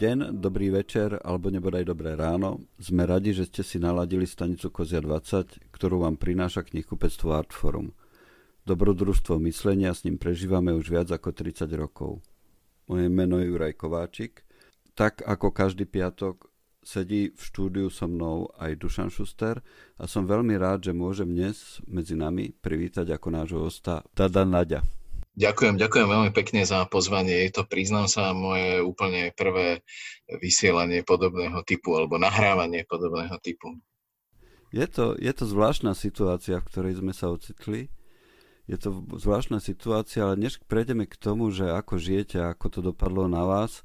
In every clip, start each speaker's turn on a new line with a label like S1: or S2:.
S1: deň, dobrý večer alebo nebodaj dobré ráno. Sme radi, že ste si naladili stanicu Kozia 20, ktorú vám prináša knihkupectvo Artforum. Dobrodružstvo myslenia s ním prežívame už viac ako 30 rokov. Moje meno je Juraj Kováčik. Tak ako každý piatok sedí v štúdiu so mnou aj Dušan Šuster a som veľmi rád, že môžem dnes medzi nami privítať ako nášho hosta Dada Naďa.
S2: Ďakujem, ďakujem veľmi pekne za pozvanie. Je to, priznám sa, moje úplne prvé vysielanie podobného typu alebo nahrávanie podobného typu.
S1: Je to, je to zvláštna situácia, v ktorej sme sa ocitli. Je to zvláštna situácia, ale než prejdeme k tomu, že ako žijete ako to dopadlo na vás,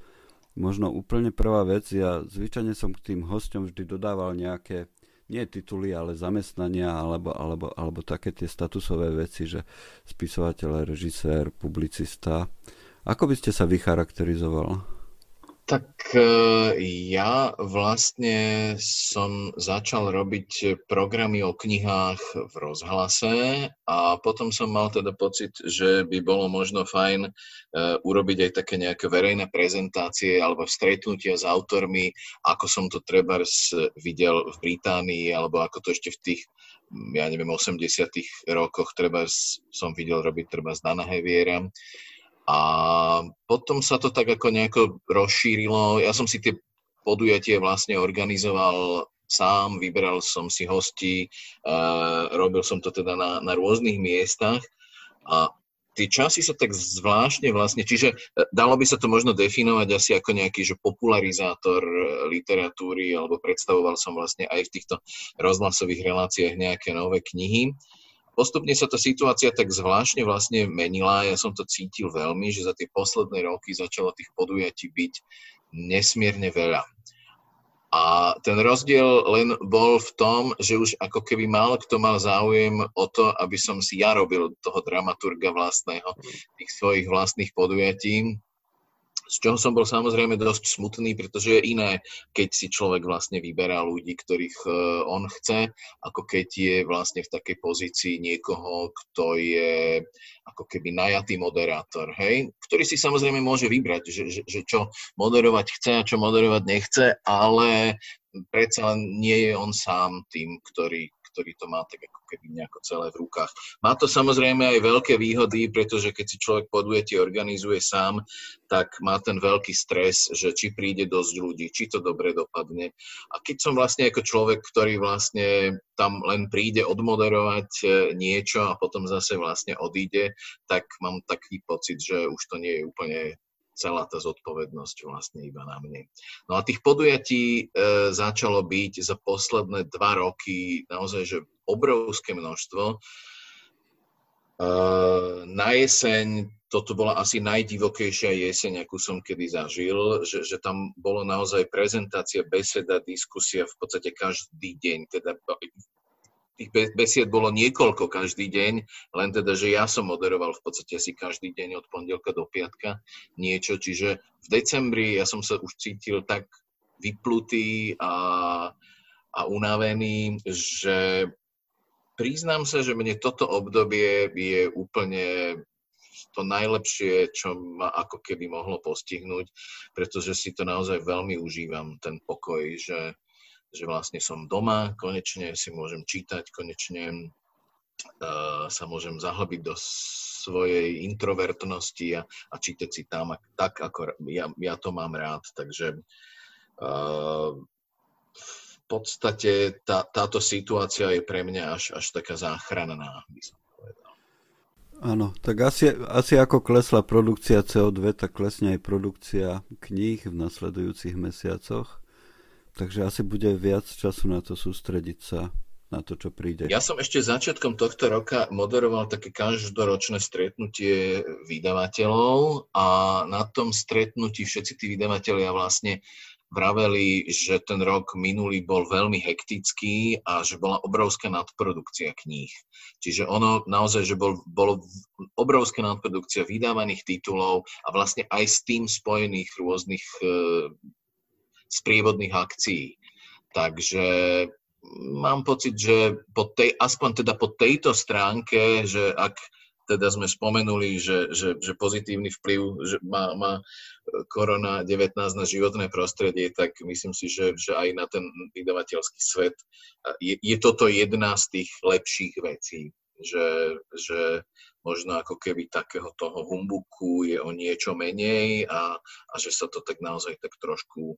S1: možno úplne prvá vec, ja zvyčajne som k tým hosťom vždy dodával nejaké nie tituly, ale zamestnania alebo, alebo, alebo také tie statusové veci, že spisovateľ, režisér, publicista. Ako by ste sa vycharakterizoval?
S2: Tak e, ja vlastne som začal robiť programy o knihách v rozhlase a potom som mal teda pocit, že by bolo možno fajn e, urobiť aj také nejaké verejné prezentácie alebo stretnutia s autormi, ako som to treba videl v Británii alebo ako to ešte v tých ja neviem, 80 rokoch treba som videl robiť treba z Dana Heviera a potom sa to tak ako nejako rozšírilo. Ja som si tie podujatie vlastne organizoval sám, vyberal som si hosti, robil som to teda na, na rôznych miestach a tie časy sa tak zvláštne vlastne, čiže e, dalo by sa to možno definovať asi ako nejaký že popularizátor e, literatúry, alebo predstavoval som vlastne aj v týchto rozhlasových reláciách nejaké nové knihy postupne sa tá situácia tak zvláštne vlastne menila. Ja som to cítil veľmi, že za tie posledné roky začalo tých podujatí byť nesmierne veľa. A ten rozdiel len bol v tom, že už ako keby mal kto mal záujem o to, aby som si ja robil toho dramaturga vlastného, tých svojich vlastných podujatí z čoho som bol samozrejme dosť smutný, pretože je iné, keď si človek vlastne vyberá ľudí, ktorých e, on chce, ako keď je vlastne v takej pozícii niekoho, kto je ako keby najatý moderátor, hej? ktorý si samozrejme môže vybrať, že, že, že čo moderovať chce a čo moderovať nechce, ale predsa len nie je on sám tým, ktorý, ktorý to má tak ako keby nejako celé v rukách. Má to samozrejme aj veľké výhody, pretože keď si človek podujetie organizuje sám, tak má ten veľký stres, že či príde dosť ľudí, či to dobre dopadne. A keď som vlastne ako človek, ktorý vlastne tam len príde odmoderovať e, niečo a potom zase vlastne odíde, tak mám taký pocit, že už to nie je úplne celá tá zodpovednosť vlastne iba na mne. No a tých podujatí e, začalo byť za posledné dva roky naozaj, že obrovské množstvo. E, na jeseň, toto bola asi najdivokejšia jeseň, akú som kedy zažil, že, že tam bolo naozaj prezentácia, beseda, diskusia v podstate každý deň, teda tých besied bolo niekoľko každý deň, len teda, že ja som moderoval v podstate asi každý deň od pondelka do piatka niečo, čiže v decembri ja som sa už cítil tak vyplutý a, a unavený, že priznám sa, že mne toto obdobie je úplne to najlepšie, čo ma ako keby mohlo postihnúť, pretože si to naozaj veľmi užívam, ten pokoj, že že vlastne som doma, konečne si môžem čítať, konečne uh, sa môžem zahlbiť do svojej introvertnosti a, a čítať si tam tak, ako ja, ja to mám rád. Takže uh, v podstate tá, táto situácia je pre mňa až, až taká záchranná, by som povedal.
S1: Áno, tak asi, asi ako klesla produkcia CO2, tak klesne aj produkcia kníh v nasledujúcich mesiacoch. Takže asi bude viac času na to sústrediť sa na to, čo príde.
S2: Ja som ešte začiatkom tohto roka moderoval také každoročné stretnutie vydavateľov a na tom stretnutí všetci tí vydavateľia vlastne vraveli, že ten rok minulý bol veľmi hektický a že bola obrovská nadprodukcia kníh. Čiže ono naozaj, že bol, bolo obrovská nadprodukcia vydávaných titulov a vlastne aj s tým spojených rôznych e, sprievodných akcií. Takže mám pocit, že po tej, aspoň teda po tejto stránke, že ak teda sme spomenuli, že, že, že pozitívny vplyv že má, má korona 19 na životné prostredie, tak myslím si, že, že aj na ten vydavateľský svet je, je toto jedna z tých lepších vecí, že, že možno ako keby takého toho humbuku je o niečo menej a, a že sa to tak naozaj tak trošku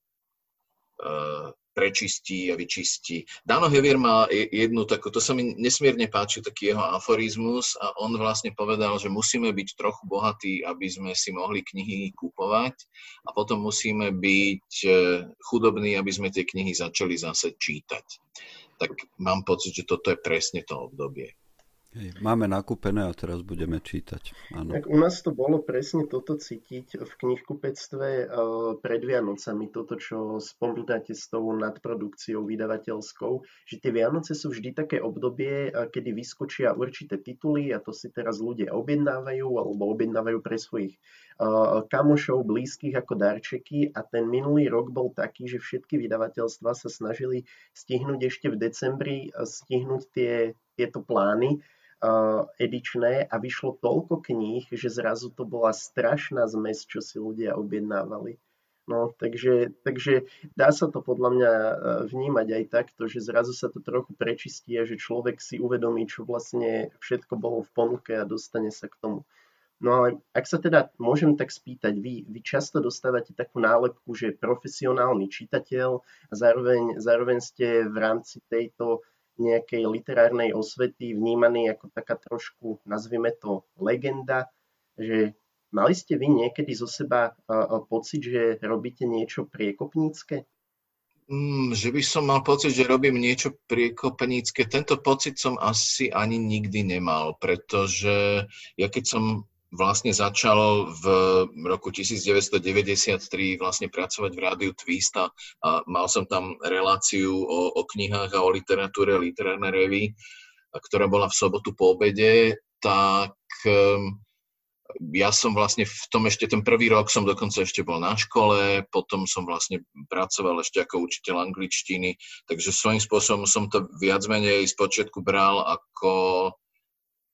S2: prečistí a vyčistí. Dano Hevier má jednu takú, to sa mi nesmierne páči, taký jeho aforizmus a on vlastne povedal, že musíme byť trochu bohatí, aby sme si mohli knihy kupovať a potom musíme byť e, chudobní, aby sme tie knihy začali zase čítať. Tak mám pocit, že toto je presne to obdobie.
S1: Hej, máme nakúpené a teraz budeme čítať.
S3: Áno. Tak u nás to bolo presne toto cítiť v knihkupectve uh, pred Vianocami, toto, čo spomínate s tou nadprodukciou vydavateľskou, že tie Vianoce sú vždy také obdobie, uh, kedy vyskočia určité tituly a to si teraz ľudia objednávajú alebo objednávajú pre svojich uh, kamošov, blízkych ako darčeky a ten minulý rok bol taký, že všetky vydavateľstva sa snažili stihnúť ešte v decembri, stihnúť tie, tieto plány, edičné a vyšlo toľko kníh, že zrazu to bola strašná zmes, čo si ľudia objednávali. No, takže, takže dá sa to podľa mňa vnímať aj takto, že zrazu sa to trochu prečistí a že človek si uvedomí, čo vlastne všetko bolo v ponuke a dostane sa k tomu. No ale ak sa teda môžem tak spýtať, vy, vy často dostávate takú nálepku, že profesionálny čitateľ a zároveň, zároveň ste v rámci tejto nejakej literárnej osvety vnímaný ako taká trošku, nazvime to, legenda, že mali ste vy niekedy zo seba pocit, že robíte niečo priekopnícke?
S2: Mm, že by som mal pocit, že robím niečo priekopnícke. Tento pocit som asi ani nikdy nemal, pretože ja keď som vlastne začal v roku 1993 vlastne pracovať v rádiu Twist a, a mal som tam reláciu o, o knihách a o literatúre, literárne revy, ktorá bola v sobotu po obede, tak um, ja som vlastne v tom ešte ten prvý rok som dokonca ešte bol na škole, potom som vlastne pracoval ešte ako učiteľ angličtiny, takže svojím spôsobom som to viac menej z počiatku bral ako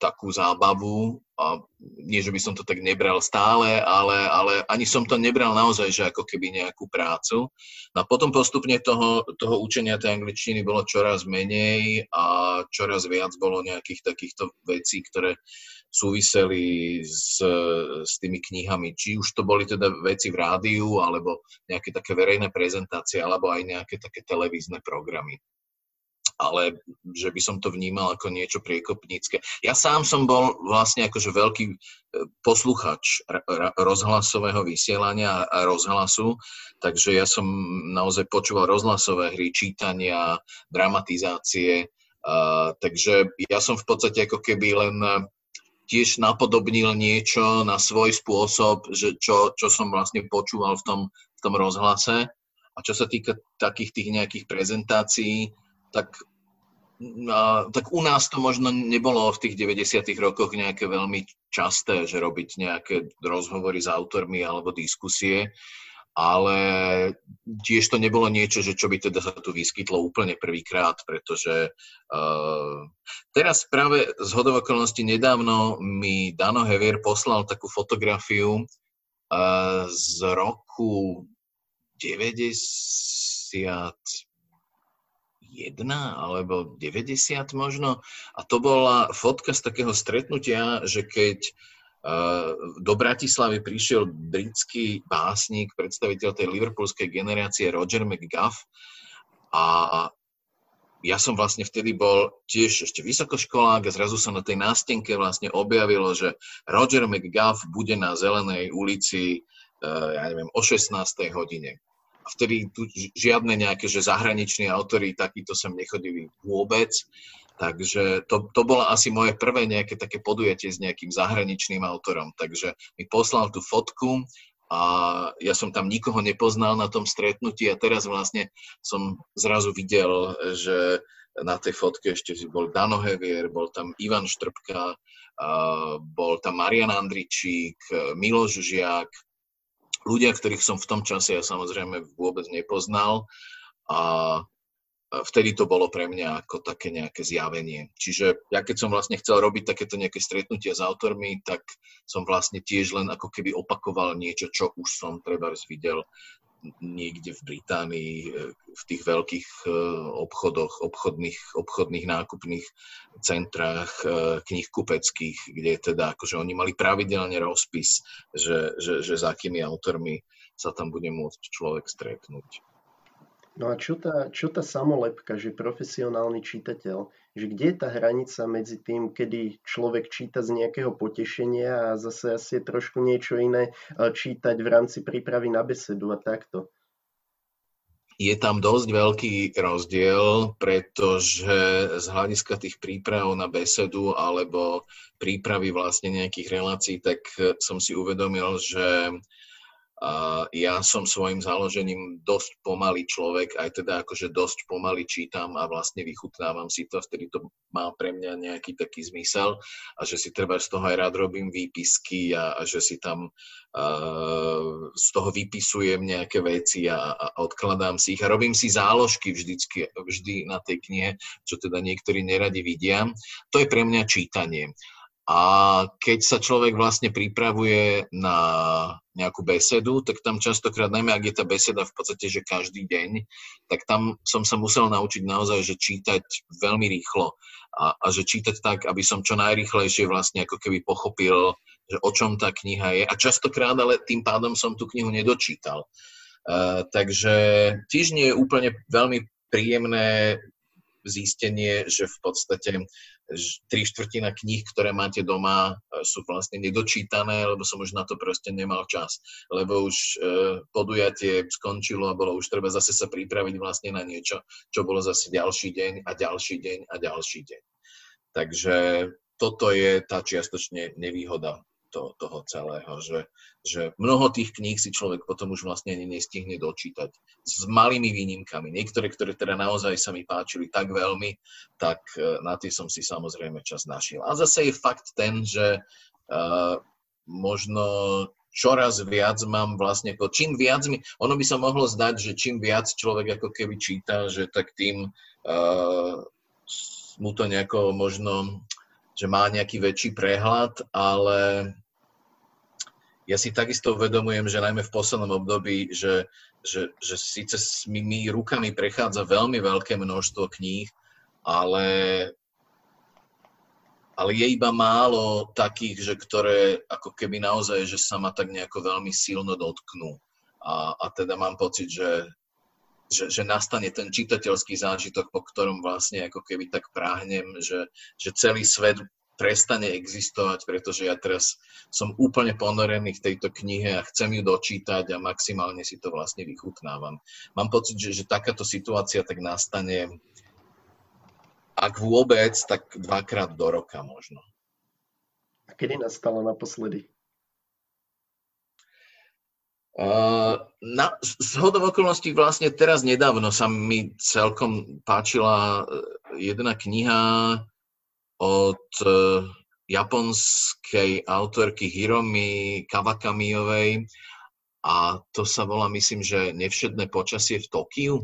S2: takú zábavu a nie, že by som to tak nebral stále, ale, ale ani som to nebral naozaj, že ako keby nejakú prácu. No a potom postupne toho, toho učenia tej angličtiny bolo čoraz menej a čoraz viac bolo nejakých takýchto vecí, ktoré súviseli s, s tými knihami. Či už to boli teda veci v rádiu, alebo nejaké také verejné prezentácie, alebo aj nejaké také televízne programy ale že by som to vnímal ako niečo priekopnícke. Ja sám som bol vlastne akože veľký e, posluchač rozhlasového vysielania a rozhlasu, takže ja som naozaj počúval rozhlasové hry, čítania, dramatizácie, takže ja som v podstate ako keby len e, tiež napodobnil niečo na svoj spôsob, že čo, čo som vlastne počúval v tom, v tom rozhlase. A čo sa týka takých tých nejakých prezentácií, tak tak u nás to možno nebolo v tých 90. rokoch nejaké veľmi časté, že robiť nejaké rozhovory s autormi alebo diskusie, ale tiež to nebolo niečo, že čo by teda sa tu vyskytlo úplne prvýkrát, pretože uh, teraz práve z hodov okolností nedávno mi Dano Hevier poslal takú fotografiu uh, z roku 90 jedna alebo 90 možno. A to bola fotka z takého stretnutia, že keď uh, do Bratislavy prišiel britský básnik, predstaviteľ tej liverpoolskej generácie Roger McGuff a ja som vlastne vtedy bol tiež ešte vysokoškolák a zrazu sa na tej nástenke vlastne objavilo, že Roger McGuff bude na Zelenej ulici, uh, ja neviem, o 16. hodine vtedy tu žiadne nejaké, že zahraniční autory takýto sem nechodili vôbec. Takže to, to bolo asi moje prvé nejaké také podujatie s nejakým zahraničným autorom. Takže mi poslal tú fotku a ja som tam nikoho nepoznal na tom stretnutí a teraz vlastne som zrazu videl, že na tej fotke ešte bol Dano Hevier, bol tam Ivan Štrbka, bol tam Marian Andričík, Miloš Žiak, ľudia, ktorých som v tom čase ja samozrejme vôbec nepoznal a vtedy to bolo pre mňa ako také nejaké zjavenie. Čiže ja keď som vlastne chcel robiť takéto nejaké stretnutia s autormi, tak som vlastne tiež len ako keby opakoval niečo, čo už som treba videl niekde v Británii, e, v tých veľkých e, obchodoch, obchodných, obchodných nákupných centrách, e, knih kupeckých, kde teda akože oni mali pravidelne rozpis, že, že, že s akými autormi sa tam bude môcť človek stretnúť.
S3: No a čo tá, čo tá samolepka, že profesionálny čitateľ, že kde je tá hranica medzi tým, kedy človek číta z nejakého potešenia a zase asi je trošku niečo iné čítať v rámci prípravy na besedu a takto?
S2: Je tam dosť veľký rozdiel, pretože z hľadiska tých príprav na besedu alebo prípravy vlastne nejakých relácií, tak som si uvedomil, že ja som svojim založením dosť pomalý človek, aj teda akože dosť pomaly čítam a vlastne vychutnávam si to, vtedy to má pre mňa nejaký taký zmysel a že si treba z toho aj rád robím výpisky a, a že si tam uh, z toho vypisujem nejaké veci a, a odkladám si ich a robím si záložky vždycky, vždy na tej knihe, čo teda niektorí neradi vidia. To je pre mňa čítanie. A keď sa človek vlastne pripravuje na nejakú besedu, tak tam častokrát, najmä ak je tá beseda v podstate, že každý deň, tak tam som sa musel naučiť naozaj, že čítať veľmi rýchlo a, a že čítať tak, aby som čo najrychlejšie vlastne ako keby pochopil, že o čom tá kniha je. A častokrát ale tým pádom som tú knihu nedočítal. Uh, takže tiež nie je úplne veľmi príjemné zistenie, že v podstate tri štvrtina kníh, ktoré máte doma, e, sú vlastne nedočítané, lebo som už na to proste nemal čas. Lebo už e, podujatie skončilo a bolo už treba zase sa pripraviť vlastne na niečo, čo bolo zase ďalší deň a ďalší deň a ďalší deň. Takže toto je tá čiastočne nevýhoda to, toho celého, že, že mnoho tých kníh si človek potom už vlastne ani nestihne dočítať. S malými výnimkami. Niektoré, ktoré teda naozaj sa mi páčili tak veľmi, tak e, na tie som si samozrejme čas našiel. A zase je fakt ten, že uh, možno čoraz viac mám vlastne, ako čím viac mi, ono by sa mohlo zdať, že čím viac človek ako keby číta, že tak tým uh, mu to nejako možno, že má nejaký väčší prehľad, ale ja si takisto uvedomujem, že najmä v poslednom období, že, že, že síce s mi rukami prechádza veľmi veľké množstvo kníh, ale, ale je iba málo takých, že ktoré ako keby naozaj, že sa ma tak nejako veľmi silno dotknú. A, a teda mám pocit, že, že, že nastane ten čitateľský zážitok, po ktorom vlastne ako keby tak práhnem, že, že celý svet prestane existovať, pretože ja teraz som úplne ponorený v tejto knihe a chcem ju dočítať a maximálne si to vlastne vychutnávam. Mám pocit, že, že takáto situácia tak nastane, ak vôbec, tak dvakrát do roka možno.
S3: A kedy nastala naposledy?
S2: Uh, na, z hodov okolností vlastne teraz nedávno sa mi celkom páčila jedna kniha od e, japonskej autorky Hiromi Kawakamiovej a to sa volá, myslím, že Nevšedné počasie v Tokiu.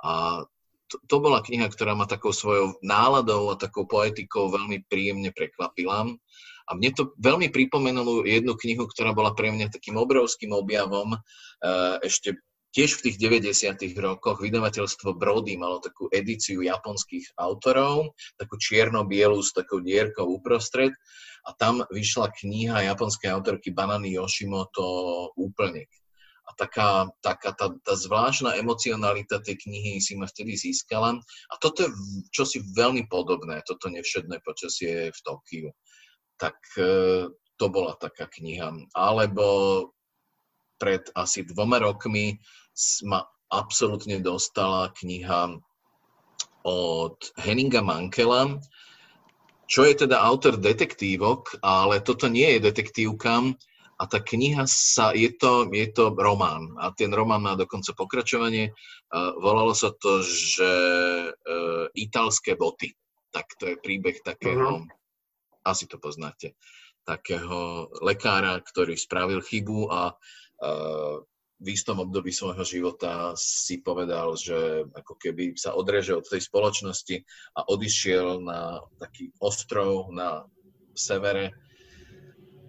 S2: A to, to bola kniha, ktorá ma takou svojou náladou a takou poetikou veľmi príjemne prekvapila. A mne to veľmi pripomenulo jednu knihu, ktorá bola pre mňa takým obrovským objavom e, ešte tiež v tých 90. rokoch vydavateľstvo Brody malo takú edíciu japonských autorov, takú čierno-bielu s takou dierkou uprostred a tam vyšla kniha japonskej autorky Banany Yoshimoto Úplnek. A taká, taká tá, tá zvláštna emocionalita tej knihy si ma vtedy získala. A toto je čosi veľmi podobné, toto nevšedné počasie v Tokiu. Tak e, to bola taká kniha. Alebo pred asi dvoma rokmi ma absolútne dostala kniha od Henninga Mankela, čo je teda autor detektívok, ale toto nie je detektívka a tá kniha sa, je to, je to román a ten román má dokonca pokračovanie. Uh, volalo sa to, že uh, Italské boty. Tak to je príbeh takého, uh-huh. asi to poznáte, takého lekára, ktorý spravil chybu a uh, v istom období svojho života si povedal, že ako keby sa odreže od tej spoločnosti a odišiel na taký ostrov na severe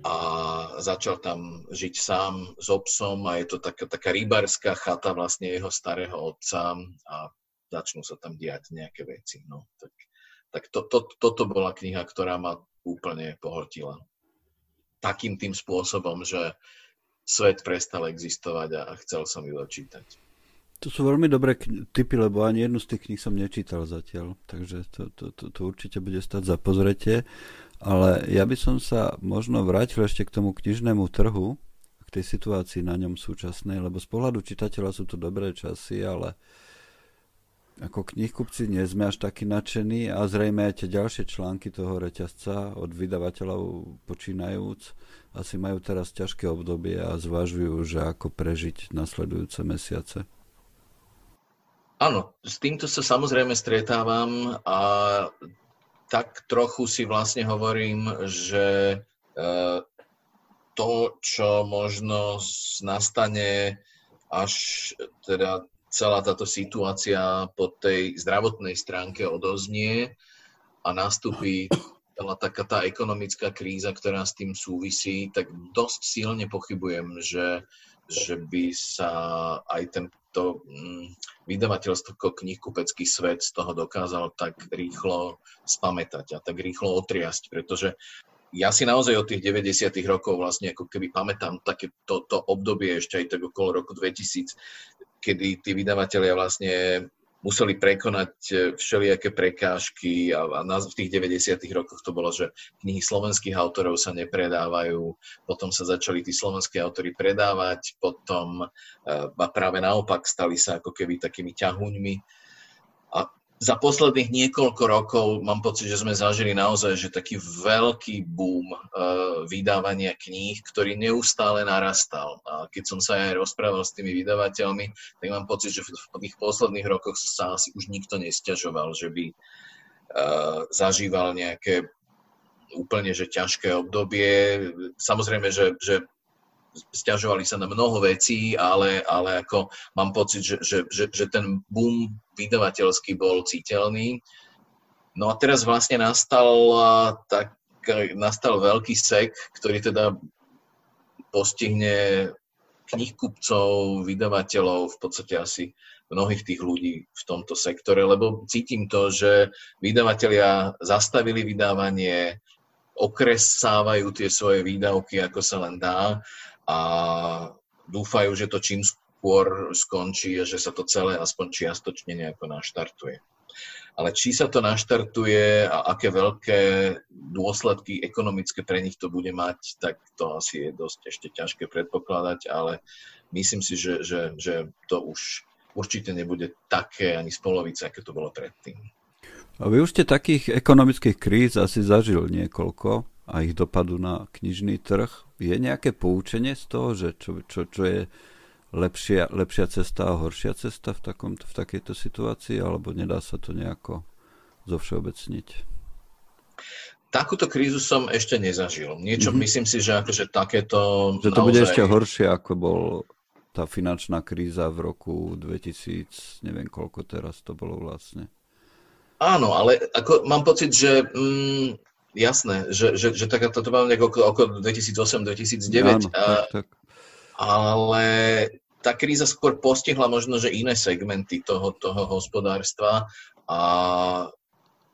S2: a začal tam žiť sám s obsom a je to taká, taká rybárska chata vlastne jeho starého otca a začnú sa tam diať nejaké veci. No, tak tak to, to, toto bola kniha, ktorá ma úplne pohltila. Takým tým spôsobom, že svet prestal existovať a chcel som ju dočítať.
S1: To sú veľmi dobré typy, lebo ani jednu z tých kníh som nečítal zatiaľ, takže to, to, to, to určite bude stať za pozretie. Ale ja by som sa možno vrátil ešte k tomu knižnému trhu, k tej situácii na ňom súčasnej, lebo z pohľadu čitateľa sú to dobré časy, ale ako knihkupci nie sme až takí nadšení a zrejme aj tie ďalšie články toho reťazca od vydavateľov počínajúc asi majú teraz ťažké obdobie a zvažujú, že ako prežiť nasledujúce mesiace.
S2: Áno, s týmto sa samozrejme stretávam a tak trochu si vlastne hovorím, že e, to, čo možno nastane až teda celá táto situácia po tej zdravotnej stránke odoznie a nastúpi celá taká tá ekonomická kríza, ktorá s tým súvisí, tak dosť silne pochybujem, že, že by sa aj tento mm, vydavateľstvo knihkupecký svet z toho dokázal tak rýchlo spamätať a tak rýchlo otriasť, pretože ja si naozaj od tých 90. rokov vlastne ako keby pamätám také to, to obdobie ešte aj tak okolo roku 2000, kedy tí vydavatelia vlastne museli prekonať e, všelijaké prekážky a, a v tých 90. rokoch to bolo, že knihy slovenských autorov sa nepredávajú, potom sa začali tí slovenskí autory predávať, potom a e, práve naopak stali sa ako keby takými ťahuňmi. A za posledných niekoľko rokov mám pocit, že sme zažili naozaj že taký veľký boom uh, vydávania kníh, ktorý neustále narastal. A keď som sa aj rozprával s tými vydavateľmi, tak mám pocit, že v tých posledných rokoch sa asi už nikto nestiažoval, že by uh, zažíval nejaké úplne že ťažké obdobie. Samozrejme, že, že stiažovali sa na mnoho vecí, ale, ale ako mám pocit, že, že, že, že ten boom vydavateľský bol citeľný. No a teraz vlastne nastal, tak, nastal veľký sek, ktorý teda postihne knihkupcov, vydavateľov, v podstate asi mnohých tých ľudí v tomto sektore, lebo cítim to, že vydavatelia zastavili vydávanie, okresávajú tie svoje výdavky, ako sa len dá a dúfajú, že to čím skôr skončí a že sa to celé aspoň čiastočne nejako naštartuje. Ale či sa to naštartuje a aké veľké dôsledky ekonomické pre nich to bude mať, tak to asi je dosť ešte ťažké predpokladať, ale myslím si, že, že, že to už určite nebude také ani z polovice, aké to bolo predtým.
S1: A vy už ste takých ekonomických kríz asi zažil niekoľko a ich dopadu na knižný trh. Je nejaké poučenie z toho, že čo, čo, čo je lepšia, lepšia cesta a horšia cesta v, takom, v takejto situácii, alebo nedá sa to nejako zovšeobecniť?
S2: Takúto krízu som ešte nezažil. Niečo, mm-hmm. myslím si, že akože takéto...
S1: Že to naozaj... bude ešte horšie, ako bol tá finančná kríza v roku 2000, neviem koľko teraz to bolo vlastne.
S2: Áno, ale ako mám pocit, že mm, jasné, že, že, že tak to bolo nejako okolo 2008-2009. Áno, a, tak, tak. Ale tá kríza skôr postihla možno, že iné segmenty toho, toho hospodárstva a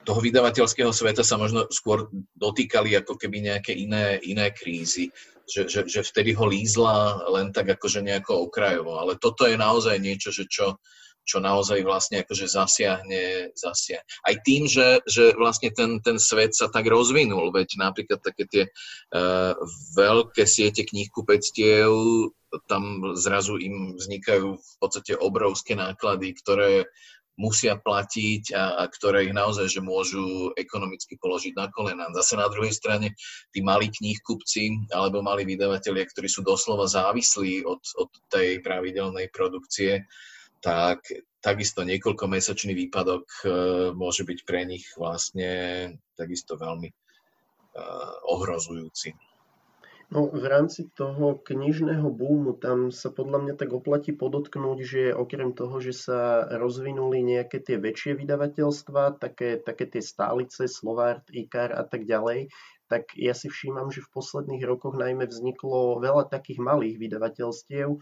S2: toho vydavateľského sveta sa možno skôr dotýkali ako keby nejaké iné, iné krízy, že, že, že vtedy ho lízla len tak akože nejako okrajovo. Ale toto je naozaj niečo, že čo, čo naozaj vlastne akože zasiahne, zasiahne. Aj tým, že, že vlastne ten, ten svet sa tak rozvinul, veď napríklad také tie uh, veľké siete knihkupectiev, tam zrazu im vznikajú v podstate obrovské náklady, ktoré musia platiť a, a ktoré ich naozaj že môžu ekonomicky položiť na kolena. Zase na druhej strane tí malí knihkupci alebo malí vydavatelia, ktorí sú doslova závislí od, od tej pravidelnej produkcie, tak takisto niekoľkomesačný výpadok e, môže byť pre nich vlastne takisto veľmi e, ohrozujúci.
S3: No, v rámci toho knižného búmu tam sa podľa mňa tak oplatí podotknúť, že okrem toho, že sa rozvinuli nejaké tie väčšie vydavateľstva, také, také tie stálice, Slovart, IKAR a tak ďalej, tak ja si všímam, že v posledných rokoch najmä vzniklo veľa takých malých vydavateľstiev,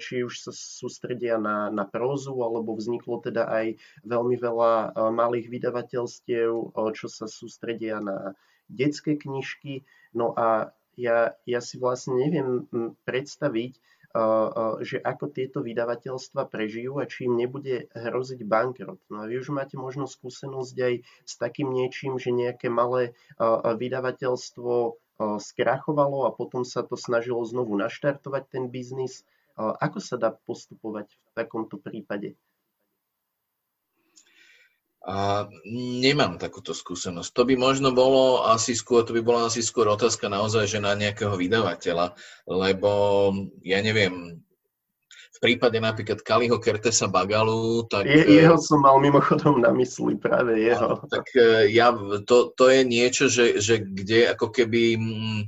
S3: či už sa sústredia na, na prózu, alebo vzniklo teda aj veľmi veľa malých vydavateľstiev, čo sa sústredia na detské knižky. No a ja, ja si vlastne neviem predstaviť, že ako tieto vydavateľstva prežijú a či im nebude hroziť bankrot. No a vy už máte možno skúsenosť aj s takým niečím, že nejaké malé vydavateľstvo skrachovalo a potom sa to snažilo znovu naštartovať ten biznis. Ako sa dá postupovať v takomto prípade?
S2: A nemám takúto skúsenosť. To by možno bolo asi skôr, to by bola asi skôr otázka naozaj, že na nejakého vydavateľa, lebo ja neviem, v prípade napríklad Kaliho Kertesa Bagalu, tak...
S3: Je, jeho som mal mimochodom na mysli, práve jeho.
S2: Tak e, ja, to, to je niečo, že, že kde ako keby mm,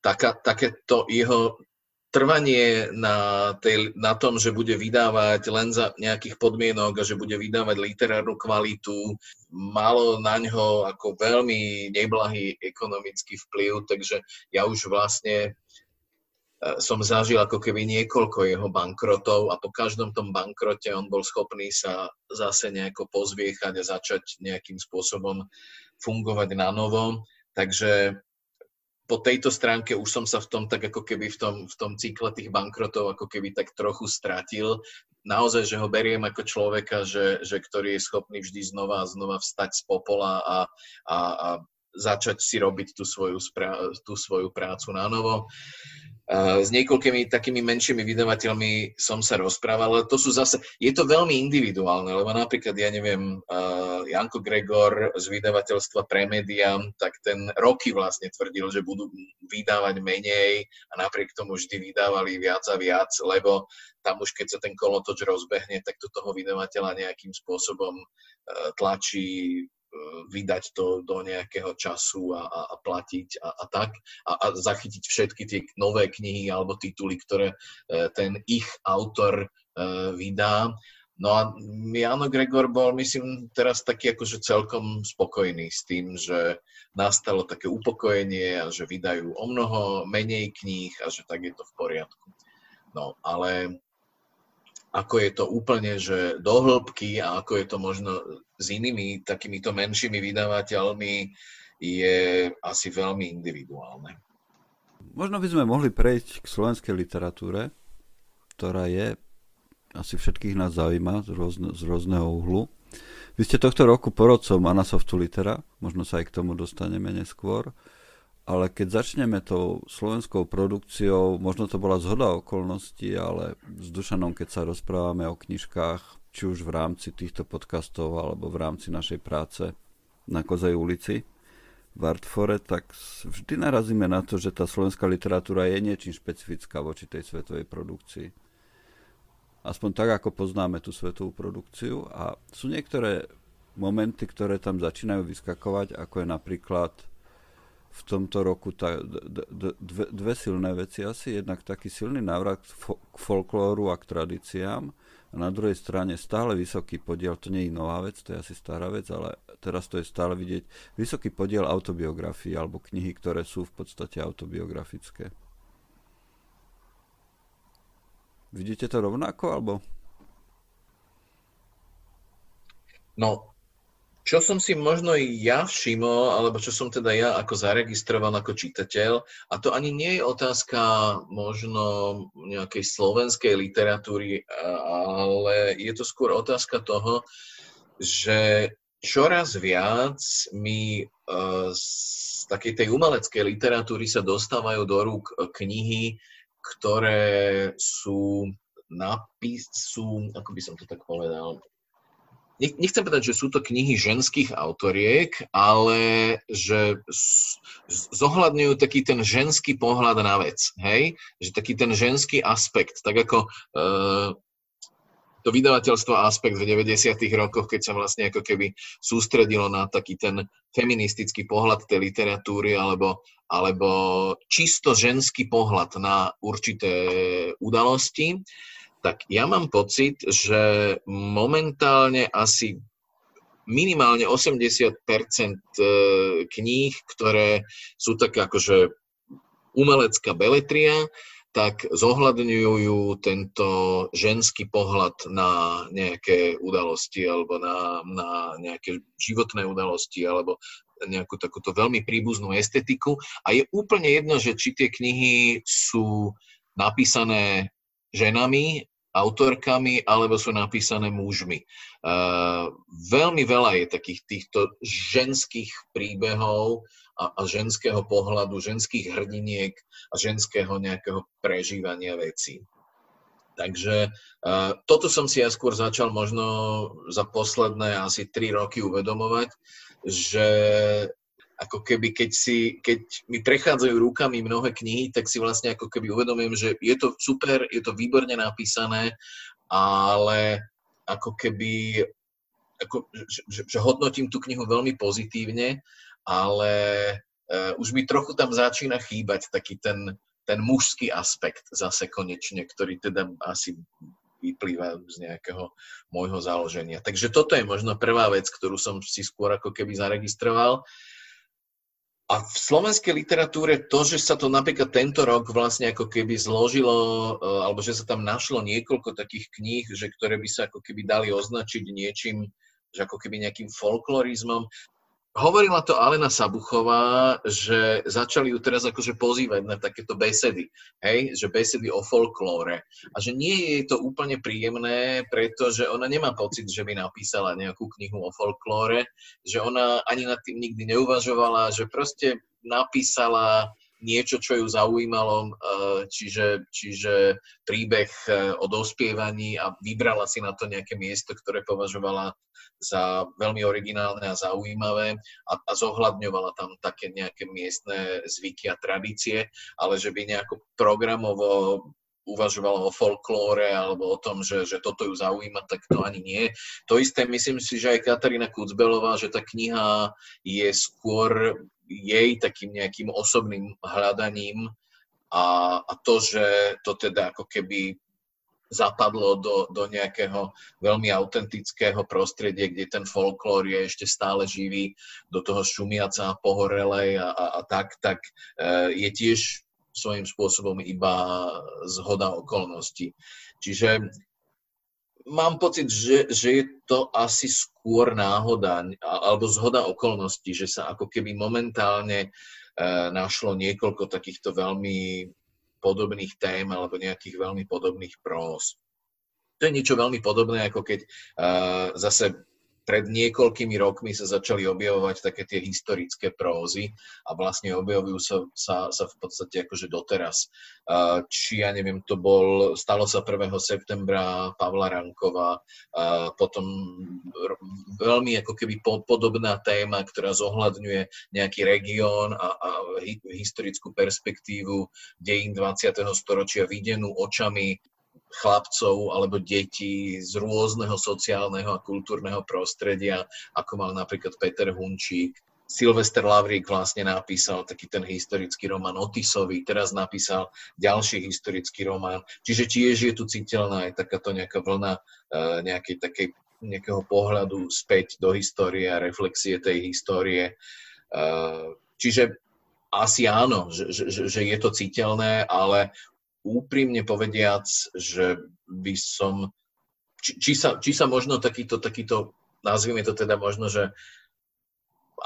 S2: taká, takéto jeho trvanie na, tej, na tom, že bude vydávať len za nejakých podmienok a že bude vydávať literárnu kvalitu, malo na ňo ako veľmi neblahý ekonomický vplyv, takže ja už vlastne e, som zažil ako keby niekoľko jeho bankrotov a po každom tom bankrote on bol schopný sa zase nejako pozviechať a začať nejakým spôsobom fungovať na novo. Takže po tejto stránke už som sa v tom tak ako keby v tom, v tom cykle tých bankrotov ako keby tak trochu stratil. Naozaj, že ho beriem ako človeka, že, že ktorý je schopný vždy znova a znova vstať z popola a, a, a začať si robiť tú svoju, tú svoju prácu na novo. S niekoľkými takými menšími vydavateľmi som sa rozprával, ale to sú zase, je to veľmi individuálne, lebo napríklad, ja neviem, Janko Gregor z vydavateľstva Premedia, tak ten roky vlastne tvrdil, že budú vydávať menej a napriek tomu vždy vydávali viac a viac, lebo tam už keď sa ten kolotoč rozbehne, tak to toho vydavateľa nejakým spôsobom tlačí vydať to do nejakého času a, a, a platiť a, a tak a, a zachytiť všetky tie nové knihy alebo tituly, ktoré e, ten ich autor e, vydá. No a Jano Gregor bol, myslím, teraz taký akože celkom spokojný s tým, že nastalo také upokojenie a že vydajú o mnoho menej kníh a že tak je to v poriadku. No, ale ako je to úplne, že do hĺbky a ako je to možno s inými takýmito menšími vydavateľmi, je asi veľmi individuálne.
S1: Možno by sme mohli prejsť k slovenskej literatúre, ktorá je asi všetkých nás zaujíma z, rôzne, z rôzneho uhlu. Vy ste tohto roku porodcom Anasoftu Litera, možno sa aj k tomu dostaneme neskôr ale keď začneme tou slovenskou produkciou, možno to bola zhoda okolností, ale s Dušanom, keď sa rozprávame o knižkách, či už v rámci týchto podcastov, alebo v rámci našej práce na Kozej ulici v Artfore, tak vždy narazíme na to, že tá slovenská literatúra je niečím špecifická voči tej svetovej produkcii. Aspoň tak, ako poznáme tú svetovú produkciu. A sú niektoré momenty, ktoré tam začínajú vyskakovať, ako je napríklad v tomto roku tá, dve, dve silné veci asi. Jednak taký silný návrat k folklóru a k tradíciám a na druhej strane stále vysoký podiel, to nie je nová vec, to je asi stará vec, ale teraz to je stále vidieť, vysoký podiel autobiografií alebo knihy, ktoré sú v podstate autobiografické. Vidíte to rovnako, alebo?
S2: No, čo som si možno ja všimol, alebo čo som teda ja ako zaregistroval ako čitateľ, a to ani nie je otázka možno nejakej slovenskej literatúry, ale je to skôr otázka toho, že čoraz viac mi e, z takej tej umeleckej literatúry sa dostávajú do rúk knihy, ktoré sú napis, sú, ako by som to tak povedal, nechcem povedať, že sú to knihy ženských autoriek, ale že zohľadňujú taký ten ženský pohľad na vec, hej? Že taký ten ženský aspekt, tak ako to to vydavateľstvo Aspekt v 90. rokoch, keď sa vlastne ako keby sústredilo na taký ten feministický pohľad tej literatúry alebo, alebo čisto ženský pohľad na určité udalosti, tak ja mám pocit, že momentálne asi minimálne 80% e, kníh, ktoré sú také akože umelecká beletria, tak zohľadňujú tento ženský pohľad na nejaké udalosti alebo na, na nejaké životné udalosti alebo nejakú takúto veľmi príbuznú estetiku. A je úplne jedno, že či tie knihy sú napísané ženami autorkami alebo sú napísané mužmi. Uh, veľmi veľa je takých týchto ženských príbehov a, a ženského pohľadu, ženských hrdiniek a ženského nejakého prežívania vecí. Takže uh, toto som si ja skôr začal možno za posledné asi tri roky uvedomovať, že ako keby keď, si, keď mi prechádzajú rukami mnohé knihy, tak si vlastne ako keby uvedomujem, že je to super, je to výborne napísané, ale ako keby ako, že, že hodnotím tú knihu veľmi pozitívne, ale uh, už mi trochu tam začína chýbať taký ten, ten mužský aspekt zase konečne, ktorý teda asi vyplýva z nejakého môjho založenia. Takže toto je možno prvá vec, ktorú som si skôr ako keby zaregistroval. A v slovenskej literatúre to, že sa to napríklad tento rok vlastne ako keby zložilo, eh, alebo že sa tam našlo niekoľko takých kníh, že ktoré by sa ako keby dali označiť niečím, že ako keby nejakým folklorizmom, Hovorila to Alena Sabuchová, že začali ju teraz akože pozývať na takéto besedy, hej, že besedy o folklóre. A že nie je to úplne príjemné, pretože ona nemá pocit, že by napísala nejakú knihu o folklóre, že ona ani nad tým nikdy neuvažovala, že proste napísala niečo, čo ju zaujímalo, eh, čiže, čiže príbeh eh, o dospievaní a vybrala si na to nejaké miesto, ktoré považovala za veľmi originálne a zaujímavé a, a zohľadňovala tam také nejaké miestne zvyky a tradície, ale že by nejako programovo uvažovala o folklóre alebo o tom, že, že toto ju zaujíma, tak to ani nie. To isté myslím si, že aj Katarína Kucbelová, že tá kniha je skôr jej takým nejakým osobným hľadaním a, a to, že to teda ako keby zapadlo do, do nejakého veľmi autentického prostredia, kde ten folklór je ešte stále živý, do toho šumiaca, pohorelej a, a, a tak, tak e, je tiež svojím spôsobom iba zhoda okolností. Čiže mám pocit, že, že je to asi skôr náhoda alebo zhoda okolností, že sa ako keby momentálne e, našlo niekoľko takýchto veľmi podobných tém alebo nejakých veľmi podobných prós. To je niečo veľmi podobné, ako keď uh, zase pred niekoľkými rokmi sa začali objavovať také tie historické prózy a vlastne objavujú sa, sa, sa v podstate akože doteraz. Či ja neviem, to bol, stalo sa 1. septembra Pavla Rankova, potom veľmi ako keby podobná téma, ktorá zohľadňuje nejaký región a, a historickú perspektívu dejín 20. storočia videnú očami chlapcov alebo detí z rôzneho sociálneho a kultúrneho prostredia, ako mal napríklad Peter Hunčík. Silvester Lavrík vlastne napísal taký ten historický román Otisovi, teraz napísal ďalší historický román. Čiže tiež je tu citeľná aj takáto nejaká vlna uh, nejakej takej, nejakého pohľadu späť do histórie a reflexie tej histórie. Uh, čiže asi áno, že, že, že je to citeľné, ale úprimne povediac, že by som, či, či, sa, či sa možno takýto, takýto, nazvime to teda možno, že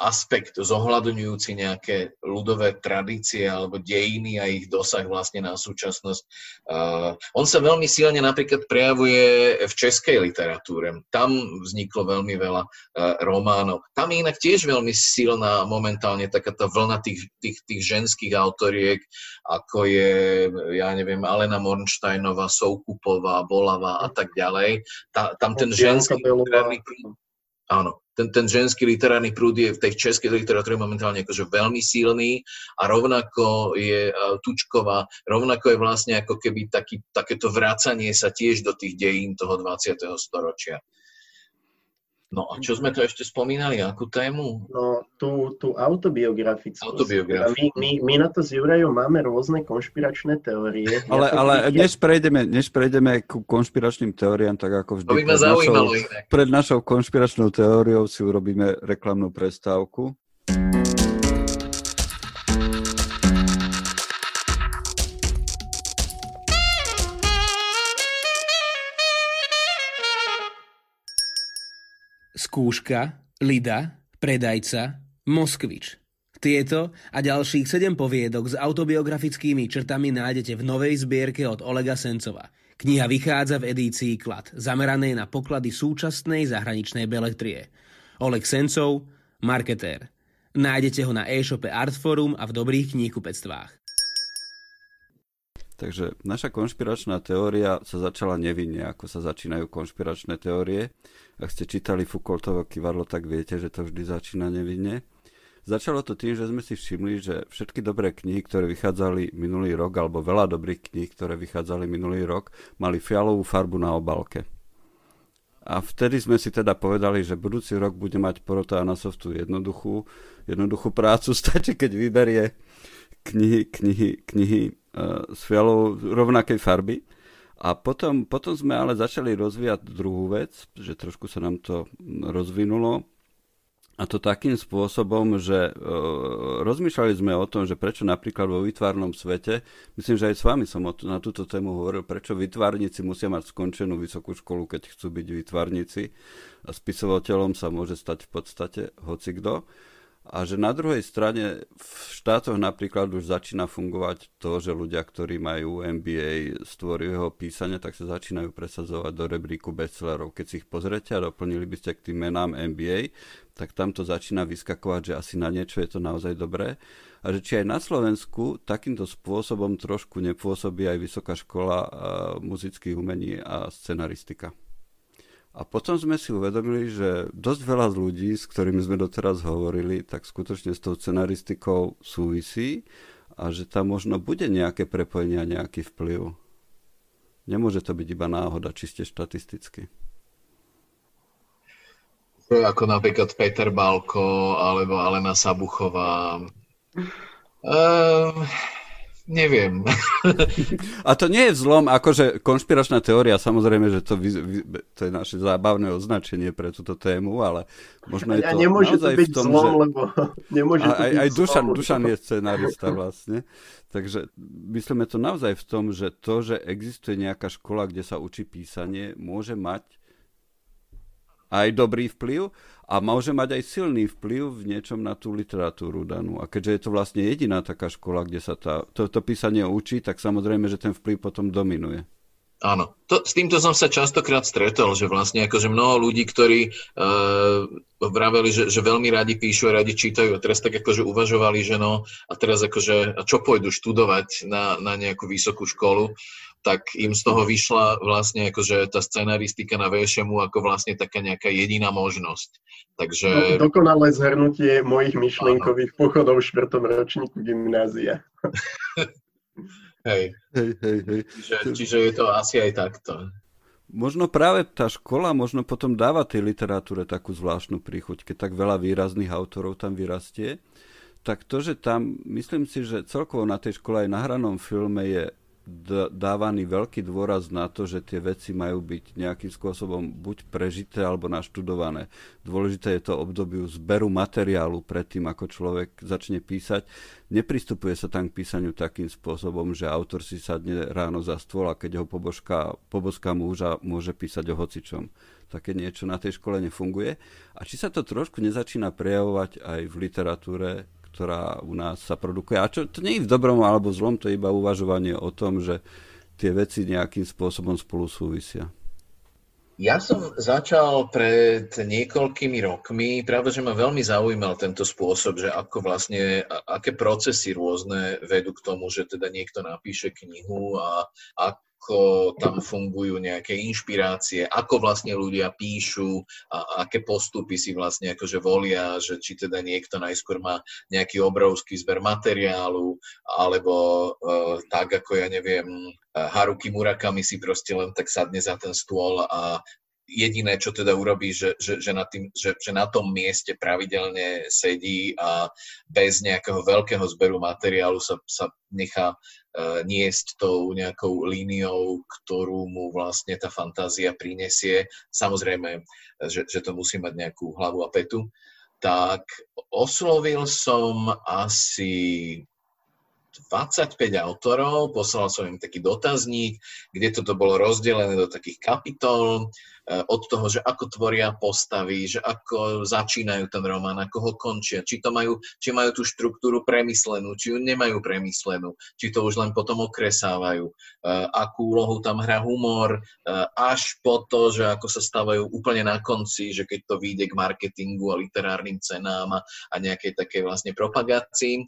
S2: aspekt zohľadňujúci nejaké ľudové tradície alebo dejiny a ich dosah vlastne na súčasnosť. Uh, on sa veľmi silne napríklad prejavuje v českej literatúre. Tam vzniklo veľmi veľa uh, románov. Tam je inak tiež veľmi silná momentálne taká tá vlna tých, tých, tých ženských autoriek, ako je, ja neviem, Alena Mornsteinová, Soukupová, Bolava a tak ďalej. Ta, tam ten ženský Áno, ten, ten ženský literárny prúd je v tej českej literatúre momentálne akože veľmi silný a rovnako je uh, Tučková, rovnako je vlastne ako keby taký, takéto vracanie sa tiež do tých dejín toho 20. storočia. No a čo sme to ešte spomínali, akú tému?
S3: No, tú, tú autobiografickú.
S2: Autobiografickú.
S3: My, my, my na to s Jurajom máme rôzne konšpiračné teórie.
S1: Ale, ja ale než, prejdeme, než prejdeme ku konšpiračným teóriám, tak ako vždy,
S2: to by ma pred, našou,
S1: pred našou konšpiračnou teóriou si urobíme reklamnú prestávku.
S4: Skúška, Lida, Predajca, Moskvič. Tieto a ďalších 7 poviedok s autobiografickými črtami nájdete v novej zbierke od Olega Sencova. Kniha vychádza v edícii Klad, zameranej na poklady súčasnej zahraničnej belektrie. Oleg Sencov, marketér. Nájdete ho na e-shope Artforum a v dobrých kníhkupectvách.
S1: Takže naša konšpiračná teória sa začala nevinne, ako sa začínajú konšpiračné teórie. Ak ste čítali Foucaultovo kivadlo, tak viete, že to vždy začína nevinne. Začalo to tým, že sme si všimli, že všetky dobré knihy, ktoré vychádzali minulý rok, alebo veľa dobrých kníh, ktoré vychádzali minulý rok, mali fialovú farbu na obálke. A vtedy sme si teda povedali, že budúci rok bude mať porota Anasoftu jednoduchú, jednoduchú prácu. Stačí, keď vyberie knihy, knihy, knihy s e, fialou rovnakej farby. A potom, potom sme ale začali rozvíjať druhú vec, že trošku sa nám to rozvinulo. A to takým spôsobom, že e, rozmýšľali sme o tom, že prečo napríklad vo vytvárnom svete, myslím, že aj s vami som o, na túto tému hovoril, prečo vytvárnici musia mať skončenú vysokú školu, keď chcú byť vytvárnici. A spisovateľom sa môže stať v podstate hocikdo. A že na druhej strane v štátoch napríklad už začína fungovať to, že ľudia, ktorí majú MBA z tvorivého písania, tak sa začínajú presadzovať do rebríku bestsellerov. Keď si ich pozrete a doplnili by ste k tým menám MBA, tak tam to začína vyskakovať, že asi na niečo je to naozaj dobré. A že či aj na Slovensku takýmto spôsobom trošku nepôsobí aj Vysoká škola muzických umení a scenaristika. A potom sme si uvedomili, že dosť veľa ľudí, s ktorými sme doteraz hovorili, tak skutočne s tou scenaristikou súvisí a že tam možno bude nejaké prepojenie a nejaký vplyv. Nemôže to byť iba náhoda, čiste štatisticky.
S2: Ako napríklad Peter Balko alebo Alena Sabuchová. Um, neviem.
S1: A to nie je vzlom, akože konšpiračná teória, samozrejme, že to, vy, to je naše zábavné označenie pre túto tému, ale možno je to
S3: ja nemôže to byť
S1: v tom,
S3: zlom,
S1: že...
S3: lebo nemôže to
S1: aj,
S3: byť
S1: aj
S3: zlom,
S1: Dušan,
S3: lebo...
S1: Dušan je scenárista vlastne. Takže myslíme to naozaj v tom, že to, že existuje nejaká škola, kde sa učí písanie, môže mať aj dobrý vplyv a môže mať aj silný vplyv v niečom na tú literatúru danú. A keďže je to vlastne jediná taká škola, kde sa tá, to, to písanie učí, tak samozrejme, že ten vplyv potom dominuje.
S2: Áno, to, s týmto som sa častokrát stretol, že vlastne akože mnoho ľudí, ktorí uh, vraveli, že, že veľmi radi píšu a radi čítajú a teraz tak akože uvažovali, že no a teraz akože a čo pôjdu študovať na, na nejakú vysokú školu, tak im z toho vyšla vlastne akože tá scenaristika na VŠMu ako vlastne taká nejaká jediná možnosť. Takže...
S3: No, dokonalé zhrnutie mojich myšlienkových pochodov v štvrtom ročníku gymnázia.
S2: Hej.
S1: Hej, hej, hej.
S2: Čiže, čiže je to asi aj takto.
S1: Možno práve tá škola možno potom dáva tej literatúre takú zvláštnu príchuť, keď tak veľa výrazných autorov tam vyrastie, tak to, že tam, myslím si, že celkovo na tej škole aj na hranom filme je dávaný veľký dôraz na to, že tie veci majú byť nejakým spôsobom buď prežité alebo naštudované. Dôležité je to obdobiu zberu materiálu predtým, ako človek začne písať. Nepristupuje sa tam k písaniu takým spôsobom, že autor si sadne ráno za stôl a keď ho pobožka, pobožka múža, môže písať o hocičom. Také niečo na tej škole nefunguje. A či sa to trošku nezačína prejavovať aj v literatúre, ktorá u nás sa produkuje. A čo, to nie je v dobrom alebo zlom, to je iba uvažovanie o tom, že tie veci nejakým spôsobom spolu súvisia.
S2: Ja som začal pred niekoľkými rokmi, práve že ma veľmi zaujímal tento spôsob, že ako vlastne, aké procesy rôzne vedú k tomu, že teda niekto napíše knihu a, a ako tam fungujú nejaké inšpirácie, ako vlastne ľudia píšu a aké postupy si vlastne akože volia, že či teda niekto najskôr má nejaký obrovský zber materiálu, alebo uh, tak ako ja neviem, Haruki Murakami si proste len tak sadne za ten stôl a jediné, čo teda urobí, že, že, že, na tým, že, že na tom mieste pravidelne sedí a bez nejakého veľkého zberu materiálu sa, sa nechá uh, niesť tou nejakou líniou, ktorú mu vlastne tá fantázia prinesie. Samozrejme, že, že to musí mať nejakú hlavu a petu. Tak oslovil som asi 25 autorov, poslal som im taký dotazník, kde toto bolo rozdelené do takých kapitol, e, od toho, že ako tvoria postavy, že ako začínajú ten román, ako ho končia, či, to majú, či majú tú štruktúru premyslenú, či ju nemajú premyslenú, či to už len potom okresávajú, e, akú úlohu tam hrá humor, e, až po to, že ako sa stávajú úplne na konci, že keď to vyjde k marketingu a literárnym cenám a, a nejakej takej vlastne propagácii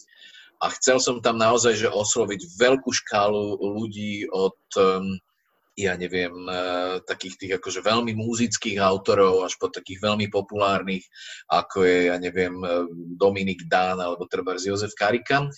S2: a chcel som tam naozaj že osloviť veľkú škálu ľudí od ja neviem, e, takých tých akože veľmi muzických autorov až po takých veľmi populárnych, ako je, ja neviem, e, Dominik Dán alebo treba Jozef Karika.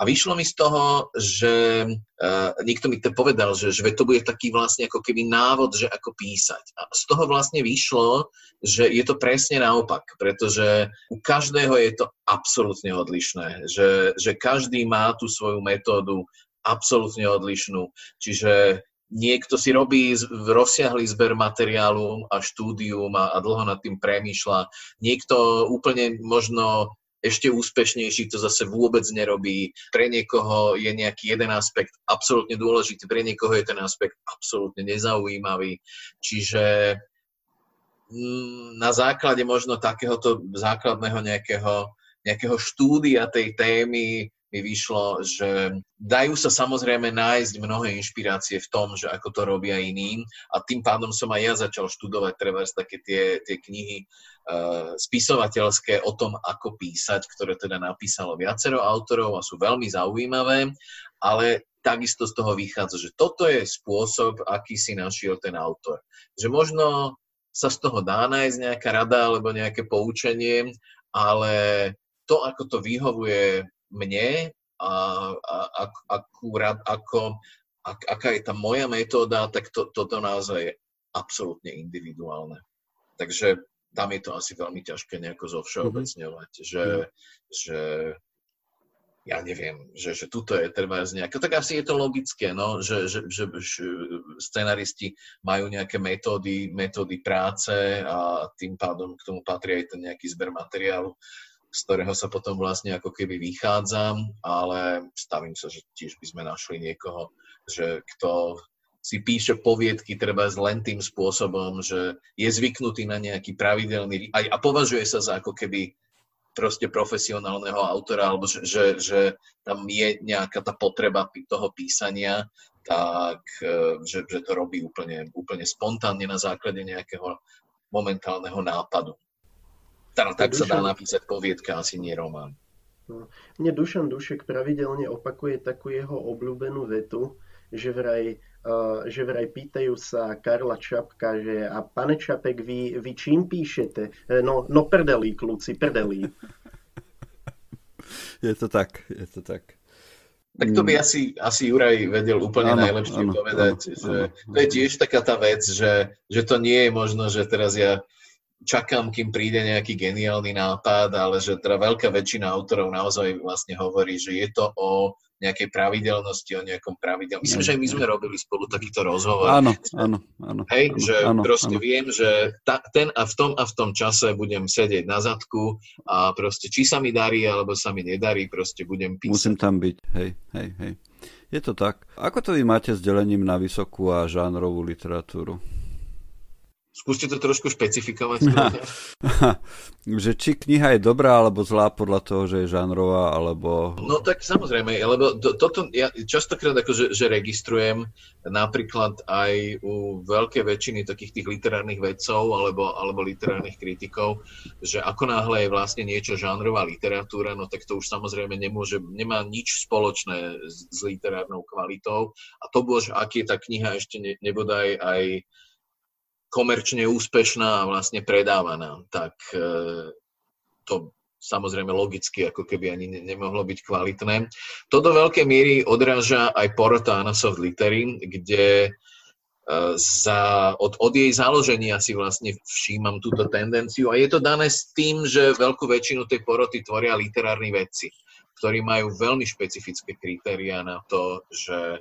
S2: A vyšlo mi z toho, že uh, niekto mi to povedal, že, že to bude taký vlastne ako keby návod, že ako písať. A z toho vlastne vyšlo, že je to presne naopak, pretože u každého je to absolútne odlišné. Že, že každý má tú svoju metódu absolútne odlišnú. Čiže niekto si robí rozsiahly zber materiálu a štúdium a, a dlho nad tým premýšľa. Niekto úplne možno ešte úspešnejší to zase vôbec nerobí. Pre niekoho je nejaký jeden aspekt absolútne dôležitý, pre niekoho je ten aspekt absolútne nezaujímavý. Čiže mm, na základe možno takéhoto základného nejakého, nejakého štúdia tej témy mi vyšlo, že dajú sa samozrejme nájsť mnohé inšpirácie v tom, že ako to robia iní a tým pádom som aj ja začal študovať treba také tie, tie knihy uh, spisovateľské o tom, ako písať, ktoré teda napísalo viacero autorov a sú veľmi zaujímavé, ale takisto z toho vychádza, že toto je spôsob, aký si našiel ten autor. Že možno sa z toho dá nájsť nejaká rada alebo nejaké poučenie, ale to, ako to vyhovuje mne a, a, a akurát ako, ak, aká je tá moja metóda, tak to, toto naozaj je absolútne individuálne. Takže tam je to asi veľmi ťažké nejako zovšeobecňovať, mm-hmm. že, že ja neviem, že, že tuto je treba z nejaké, tak asi je to logické, no, že, že, že, že scenaristi majú nejaké metódy, metódy práce a tým pádom k tomu patrí aj ten nejaký zber materiálu z ktorého sa potom vlastne ako keby vychádzam, ale stavím sa, že tiež by sme našli niekoho, že kto si píše poviedky treba len tým spôsobom, že je zvyknutý na nejaký pravidelný a, a považuje sa za ako keby proste profesionálneho autora, alebo že, že, že tam je nejaká tá potreba toho písania, tak e, že, že to robí úplne, úplne spontánne na základe nejakého momentálneho nápadu. Teda tak sa dá napísať poviedka, asi nie román.
S3: No. Mne Dušan Dušek pravidelne opakuje takú jeho obľúbenú vetu, že vraj, uh, že vraj pýtajú sa Karla Čapka, že a pane Čapek, vy, vy čím píšete? E, no, no prdelí, kluci, prdelí.
S1: Je to tak, je to tak.
S2: Tak to by mm. asi, asi Juraj vedel úplne ano, najlepšie ano, povedať. Ano, že ano, to je tiež taká tá vec, že, že to nie je možno, že teraz ja čakám, kým príde nejaký geniálny nápad, ale že teda veľká väčšina autorov naozaj vlastne hovorí, že je to o nejakej pravidelnosti, o nejakom pravidel. Myslím, že aj my sme robili spolu takýto rozhovor.
S1: Áno, áno, áno.
S2: Hej,
S1: áno,
S2: že
S1: áno,
S2: proste
S1: áno.
S2: viem, že ta, ten a v tom a v tom čase budem sedieť na zadku a proste či sa mi darí, alebo sa mi nedarí, proste budem písať.
S1: Musím tam byť, hej, hej, hej. Je to tak. Ako to vy máte s delením na vysokú a žánrovú literatúru?
S2: Skúste to trošku špecifikovať.
S1: že či kniha je dobrá alebo zlá podľa toho, že je žánrová, alebo...
S2: No tak samozrejme, lebo to, toto ja častokrát akože že registrujem napríklad aj u veľkej väčšiny takých tých literárnych vedcov alebo, alebo literárnych kritikov, že ako náhle je vlastne niečo žánrová literatúra, no tak to už samozrejme nemôže, nemá nič spoločné s, s literárnou kvalitou a to bož, aký je tá kniha ešte ne, nebodaj aj komerčne úspešná a vlastne predávaná, tak e, to samozrejme logicky ako keby ani nemohlo byť kvalitné. To do veľkej miery odráža aj porota Anna Soft Litery, kde e, za, od, od jej založenia si vlastne všímam túto tendenciu a je to dané s tým, že veľkú väčšinu tej poroty tvoria literárni vedci, ktorí majú veľmi špecifické kritériá na to, že e,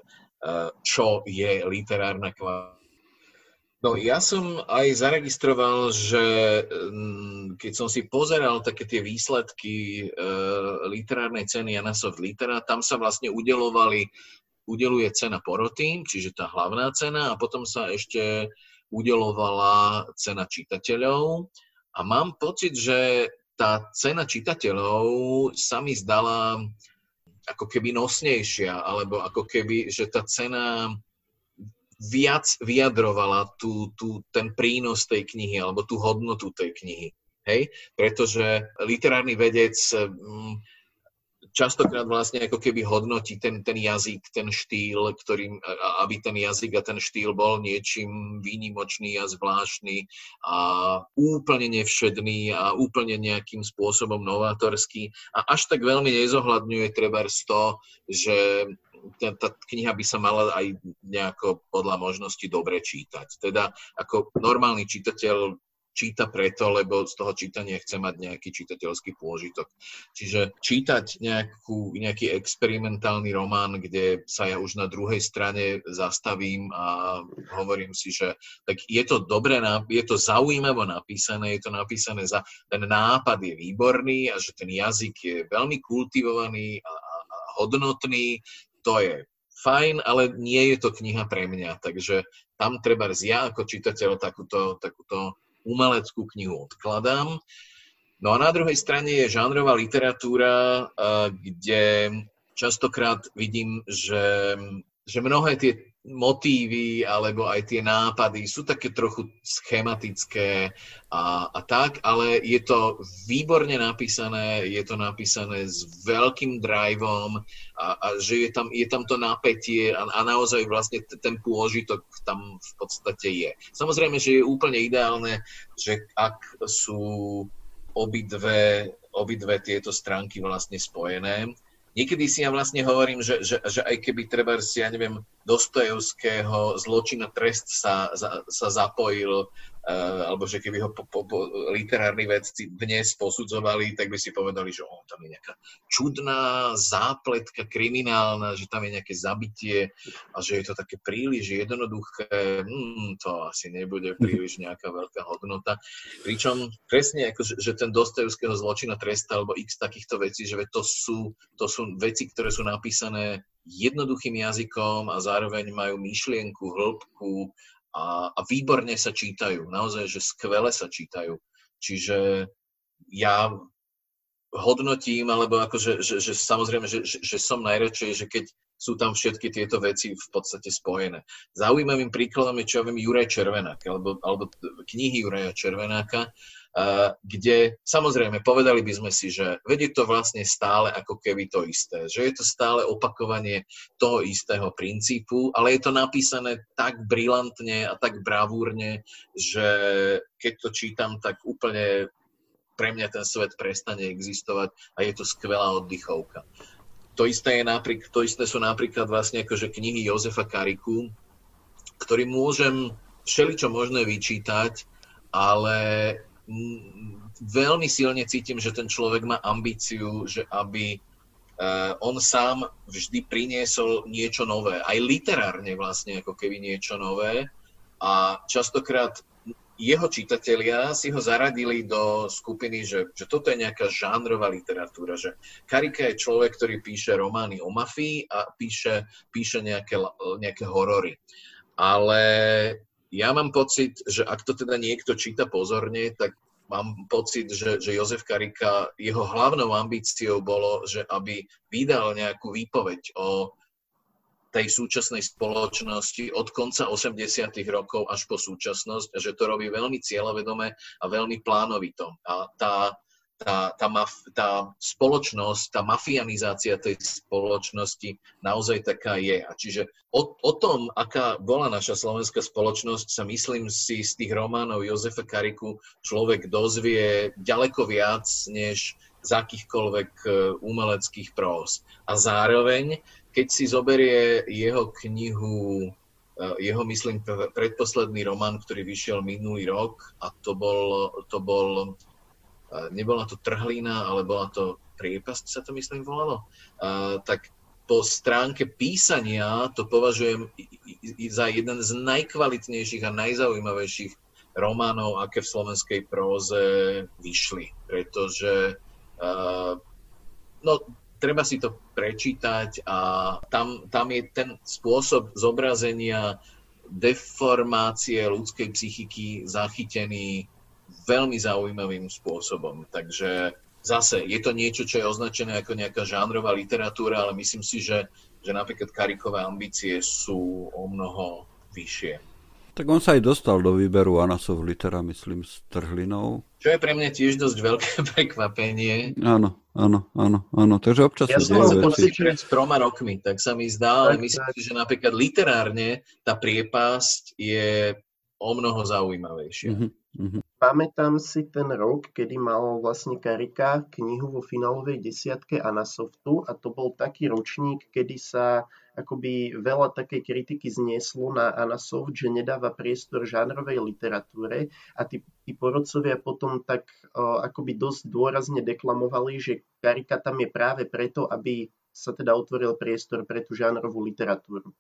S2: čo je literárna kvalita No ja som aj zaregistroval, že mm, keď som si pozeral také tie výsledky e, literárnej ceny Janasov Litera, tam sa vlastne udelovali, udeluje cena poroty, čiže tá hlavná cena a potom sa ešte udelovala cena čitateľov. A mám pocit, že tá cena čitateľov sa mi zdala ako keby nosnejšia, alebo ako keby, že tá cena viac vyjadrovala tú, tú, ten prínos tej knihy alebo tú hodnotu tej knihy. Hej? Pretože literárny vedec mm, častokrát vlastne ako keby hodnotí ten, ten jazyk, ten štýl, ktorým, aby ten jazyk a ten štýl bol niečím výnimočný a zvláštny a úplne nevšedný a úplne nejakým spôsobom novátorský a až tak veľmi nezohľadňuje treba to, že tá, tá kniha by sa mala aj nejako podľa možnosti dobre čítať. Teda ako normálny čitateľ číta preto, lebo z toho čítania chce mať nejaký čitateľský pôžitok. Čiže čítať nejakú, nejaký experimentálny román, kde sa ja už na druhej strane zastavím a hovorím si, že tak je to dobre, je to zaujímavo napísané, je to napísané za, ten nápad je výborný a že ten jazyk je veľmi kultivovaný a, hodnotný, to je fajn, ale nie je to kniha pre mňa. Takže tam treba ja ako čitateľ takúto, takúto umeleckú knihu odkladám. No a na druhej strane je žánrová literatúra, kde častokrát vidím, že, že mnohé tie motívy alebo aj tie nápady sú také trochu schematické a, a tak, ale je to výborne napísané, je to napísané s veľkým driveom a, a že je tam, je tam to napätie a, a naozaj vlastne t- ten pôžitok tam v podstate je. Samozrejme, že je úplne ideálne, že ak sú obidve, obidve tieto stránky vlastne spojené, niekedy si ja vlastne hovorím, že, že, že aj keby treba, si, ja neviem, Dostojevského zločina trest sa, sa, sa zapojil alebo že keby ho po, po, po, literárni vedci dnes posudzovali, tak by si povedali, že on tam je nejaká čudná zápletka kriminálna, že tam je nejaké zabitie a že je to také príliš jednoduché, hmm, to asi nebude príliš nejaká veľká hodnota. Pričom presne ako, že, že ten Dostojevského zločina tresta alebo x takýchto vecí, že to sú, to sú veci, ktoré sú napísané jednoduchým jazykom a zároveň majú myšlienku, hĺbku a, a výborne sa čítajú, naozaj, že skvele sa čítajú. Čiže ja hodnotím, alebo akože, že, že samozrejme, že, že, som najradšej, že keď sú tam všetky tieto veci v podstate spojené. Zaujímavým príkladom je, čo ja viem, Juraj Červenák, alebo, alebo knihy Juraja Červenáka, kde samozrejme povedali by sme si, že vedie to vlastne stále ako keby to isté, že je to stále opakovanie toho istého princípu, ale je to napísané tak brilantne a tak bravúrne, že keď to čítam, tak úplne pre mňa ten svet prestane existovať a je to skvelá oddychovka. To isté, je napríklad, to isté sú napríklad vlastne akože knihy Jozefa Kariku, ktorý môžem všeličo možné vyčítať, ale veľmi silne cítim, že ten človek má ambíciu, že aby uh, on sám vždy priniesol niečo nové. Aj literárne vlastne ako keby niečo nové. A častokrát jeho čitatelia si ho zaradili do skupiny, že, že toto je nejaká žánrová literatúra, že Karika je človek, ktorý píše romány o mafii a píše, píše nejaké, nejaké horory. Ale ja mám pocit, že ak to teda niekto číta pozorne, tak mám pocit, že, že Jozef Karika, jeho hlavnou ambíciou bolo, že aby vydal nejakú výpoveď o tej súčasnej spoločnosti od konca 80. rokov až po súčasnosť, že to robí veľmi cieľavedome a veľmi plánovito. A tá, tá, tá, maf, tá spoločnosť, tá mafianizácia tej spoločnosti naozaj taká je. A čiže o, o tom, aká bola naša slovenská spoločnosť, sa myslím si z tých románov Jozefa Kariku človek dozvie ďaleko viac, než z akýchkoľvek e, umeleckých prós. A zároveň keď si zoberie jeho knihu, eh, jeho, myslím, predposledný román, ktorý vyšiel minulý rok a to bol, to bol nebola to trhlina, ale bola to priepasť, sa to myslím volalo, tak po stránke písania to považujem za jeden z najkvalitnejších a najzaujímavejších románov, aké v slovenskej próze vyšli. Pretože no, treba si to prečítať a tam, tam je ten spôsob zobrazenia deformácie ľudskej psychiky zachytený veľmi zaujímavým spôsobom. Takže zase je to niečo, čo je označené ako nejaká žánrová literatúra, ale myslím si, že, že napríklad Karikové ambície sú o mnoho vyššie.
S1: Tak on sa aj dostal do výberu Anasov litera, myslím, s Trhlinou.
S2: Čo je pre mňa tiež dosť veľké prekvapenie.
S1: Áno, áno, áno, áno. Takže občas
S2: ja sa dejú veci. pred troma rokmi, tak sa mi zdá, ale myslím si, že napríklad literárne tá priepasť je o mnoho zaujímavejšia. Mm-hmm.
S3: Pamätám si ten rok, kedy mal vlastne Karika knihu vo finálovej desiatke Anasoftu a to bol taký ročník, kedy sa akoby veľa takej kritiky znieslo na Anasoft, že nedáva priestor žánrovej literatúre a tí, tí porodcovia potom tak uh, akoby dosť dôrazne deklamovali, že Karika tam je práve preto, aby sa teda otvoril priestor pre tú žánrovú literatúru.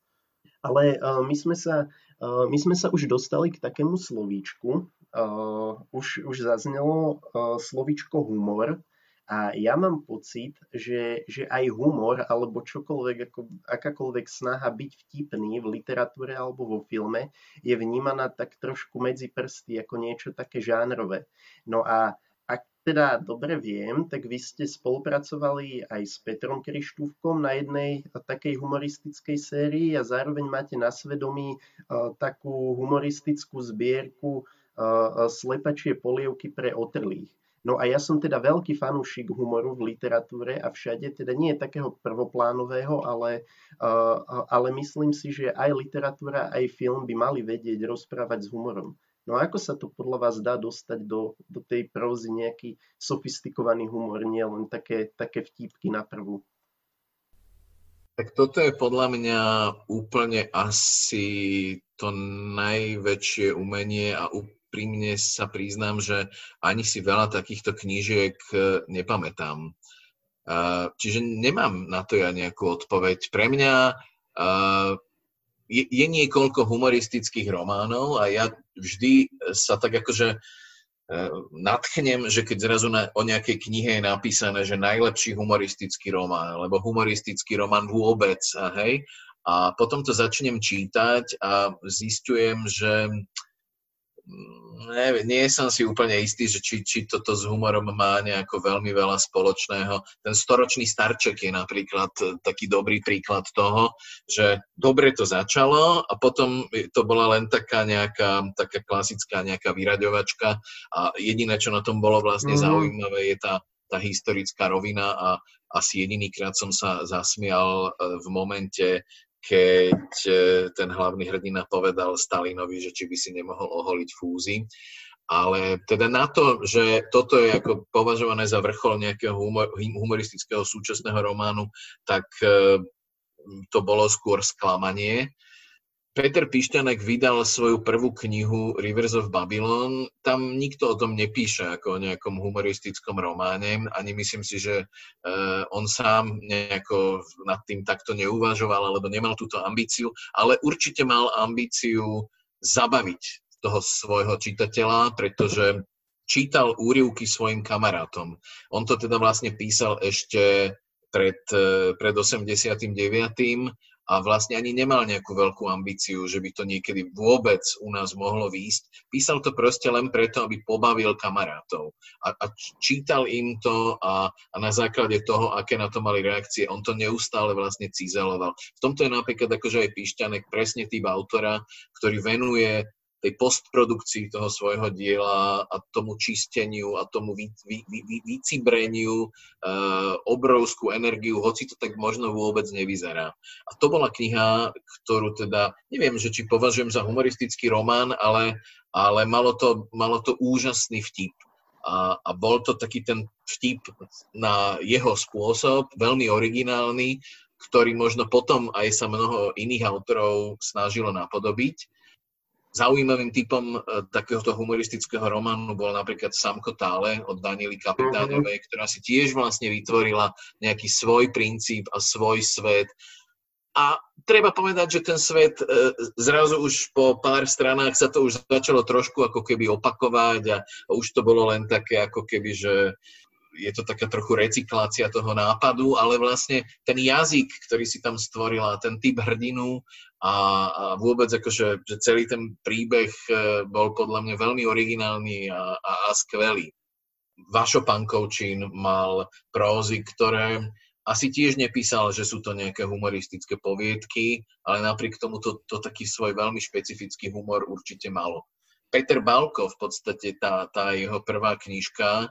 S3: Ale uh, my, sme sa, uh, my sme sa už dostali k takému slovíčku, uh, už, už zaznelo uh, slovíčko humor a ja mám pocit, že, že aj humor alebo čokoľvek, ako, akákoľvek snaha byť vtipný v literatúre alebo vo filme je vnímaná tak trošku medzi prsty ako niečo také žánrové. No a ak teda dobre viem, tak vy ste spolupracovali aj s Petrom Krištúvkom na jednej takej humoristickej sérii a zároveň máte na svedomí uh, takú humoristickú zbierku slepačie polievky pre otrlých. No a ja som teda veľký fanúšik humoru v literatúre a všade, teda nie takého prvoplánového, ale, ale myslím si, že aj literatúra, aj film by mali vedieť rozprávať s humorom. No a ako sa to podľa vás dá dostať do, do tej prózy nejaký sofistikovaný humor, nie len také, také vtípky na prvú?
S2: Tak toto je podľa mňa úplne asi to najväčšie umenie a úprimne sa priznám, že ani si veľa takýchto knížiek e, nepamätám. Čiže nemám na to ja nejakú odpoveď. Pre mňa je, je niekoľko humoristických románov a ja vždy sa tak akože e, nadchnem, že keď zrazu na, o nejakej knihe je napísané, že najlepší humoristický román, alebo humoristický román vôbec, a hej, a potom to začnem čítať a zistujem, že ne, nie som si úplne istý, že či, či toto s humorom má nejako veľmi veľa spoločného. Ten storočný starček je napríklad e, taký dobrý príklad toho, že dobre to začalo a potom to bola len taká nejaká taká klasická nejaká vyraďovačka a jediné, čo na tom bolo vlastne mm. zaujímavé, je tá, tá historická rovina a asi jedinýkrát som sa zasmial e, v momente, keď e, ten hlavný hrdina povedal Stalinovi, že či by si nemohol oholiť fúzy. Ale teda na to, že toto je ako považované za vrchol nejakého humor, humoristického súčasného románu, tak e, to bolo skôr sklamanie. Peter Pišťanek vydal svoju prvú knihu Rivers of Babylon. Tam nikto o tom nepíše ako o nejakom humoristickom románe. Ani myslím si, že uh, on sám nejako nad tým takto neuvažoval alebo nemal túto ambíciu, ale určite mal ambíciu zabaviť toho svojho čitateľa, pretože čítal úrivky svojim kamarátom. On to teda vlastne písal ešte pred, e, pred 89 a vlastne ani nemal nejakú veľkú ambíciu, že by to niekedy vôbec u nás mohlo výjsť. Písal to proste len preto, aby pobavil kamarátov. A, a čítal im to a, a na základe toho, aké na to mali reakcie, on to neustále vlastne cizeloval. V tomto je napríklad akože aj Pišťanek presne typ autora, ktorý venuje tej postprodukcii toho svojho diela a tomu čisteniu a tomu vy, vy, vy, vycibreniu e, obrovskú energiu, hoci to tak možno vôbec nevyzerá. A to bola kniha, ktorú teda, neviem, že či považujem za humoristický román, ale, ale malo, to, malo to úžasný vtip. A, a bol to taký ten vtip na jeho spôsob, veľmi originálny, ktorý možno potom aj sa mnoho iných autorov snažilo napodobiť Zaujímavým typom e, takéhoto humoristického románu bol napríklad Samko Tále od Daniely Kapitáňovej, ktorá si tiež vlastne vytvorila nejaký svoj princíp a svoj svet. A treba povedať, že ten svet e, zrazu už po pár stranách sa to už začalo trošku ako keby opakovať a už to bolo len také ako keby, že je to taká trochu recyklácia toho nápadu, ale vlastne ten jazyk, ktorý si tam stvorila, ten typ hrdinu a, a vôbec akože, že celý ten príbeh e, bol podľa mňa veľmi originálny a, a, a skvelý. Vašo Pankovčín mal prózy, ktoré asi tiež nepísal, že sú to nejaké humoristické poviedky, ale napriek tomu to, to taký svoj veľmi špecifický humor určite malo. Peter Balko, v podstate tá, tá jeho prvá knižka,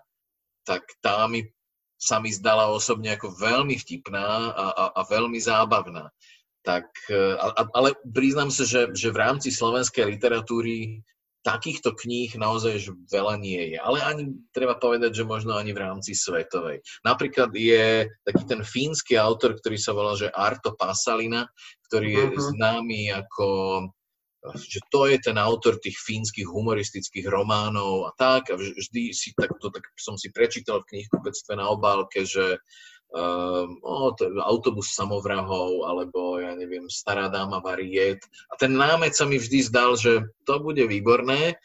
S2: tak tá mi, sa mi zdala osobne ako veľmi vtipná a, a, a veľmi zábavná. Tak, e, a, ale priznám sa, že, že v rámci slovenskej literatúry takýchto kníh naozaj že veľa nie je. Ale ani treba povedať, že možno ani v rámci svetovej. Napríklad je taký ten fínsky autor, ktorý sa volá, že Arto Pasalina, ktorý je uh-huh. známy ako že to je ten autor tých fínskych humoristických románov a tak. A vždy si takto, tak som si prečítal v knihkupectve na obálke, že um, o, to, autobus samovrahov, alebo ja neviem, stará dáma variet. A ten námet sa mi vždy zdal, že to bude výborné.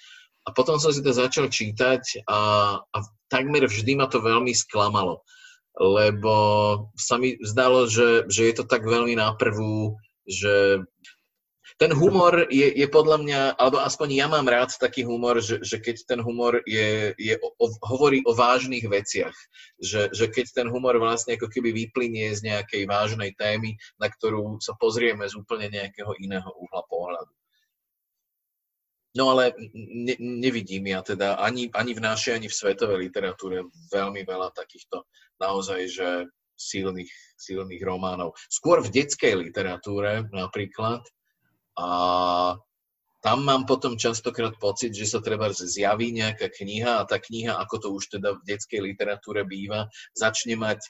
S2: A potom som si to začal čítať a, a takmer vždy ma to veľmi sklamalo. Lebo sa mi zdalo, že, že je to tak veľmi na prvú, že ten humor je, je podľa mňa, alebo aspoň ja mám rád taký humor, že, že keď ten humor je, je o, hovorí o vážnych veciach, že, že keď ten humor vlastne ako keby vyplynie z nejakej vážnej témy, na ktorú sa pozrieme z úplne nejakého iného uhla pohľadu. No ale ne, nevidím ja teda ani, ani v našej, ani v svetovej literatúre veľmi veľa takýchto naozaj, že silných, silných románov. Skôr v detskej literatúre napríklad, a tam mám potom častokrát pocit, že sa treba zjaví nejaká kniha a tá kniha, ako to už teda v detskej literatúre býva, začne mať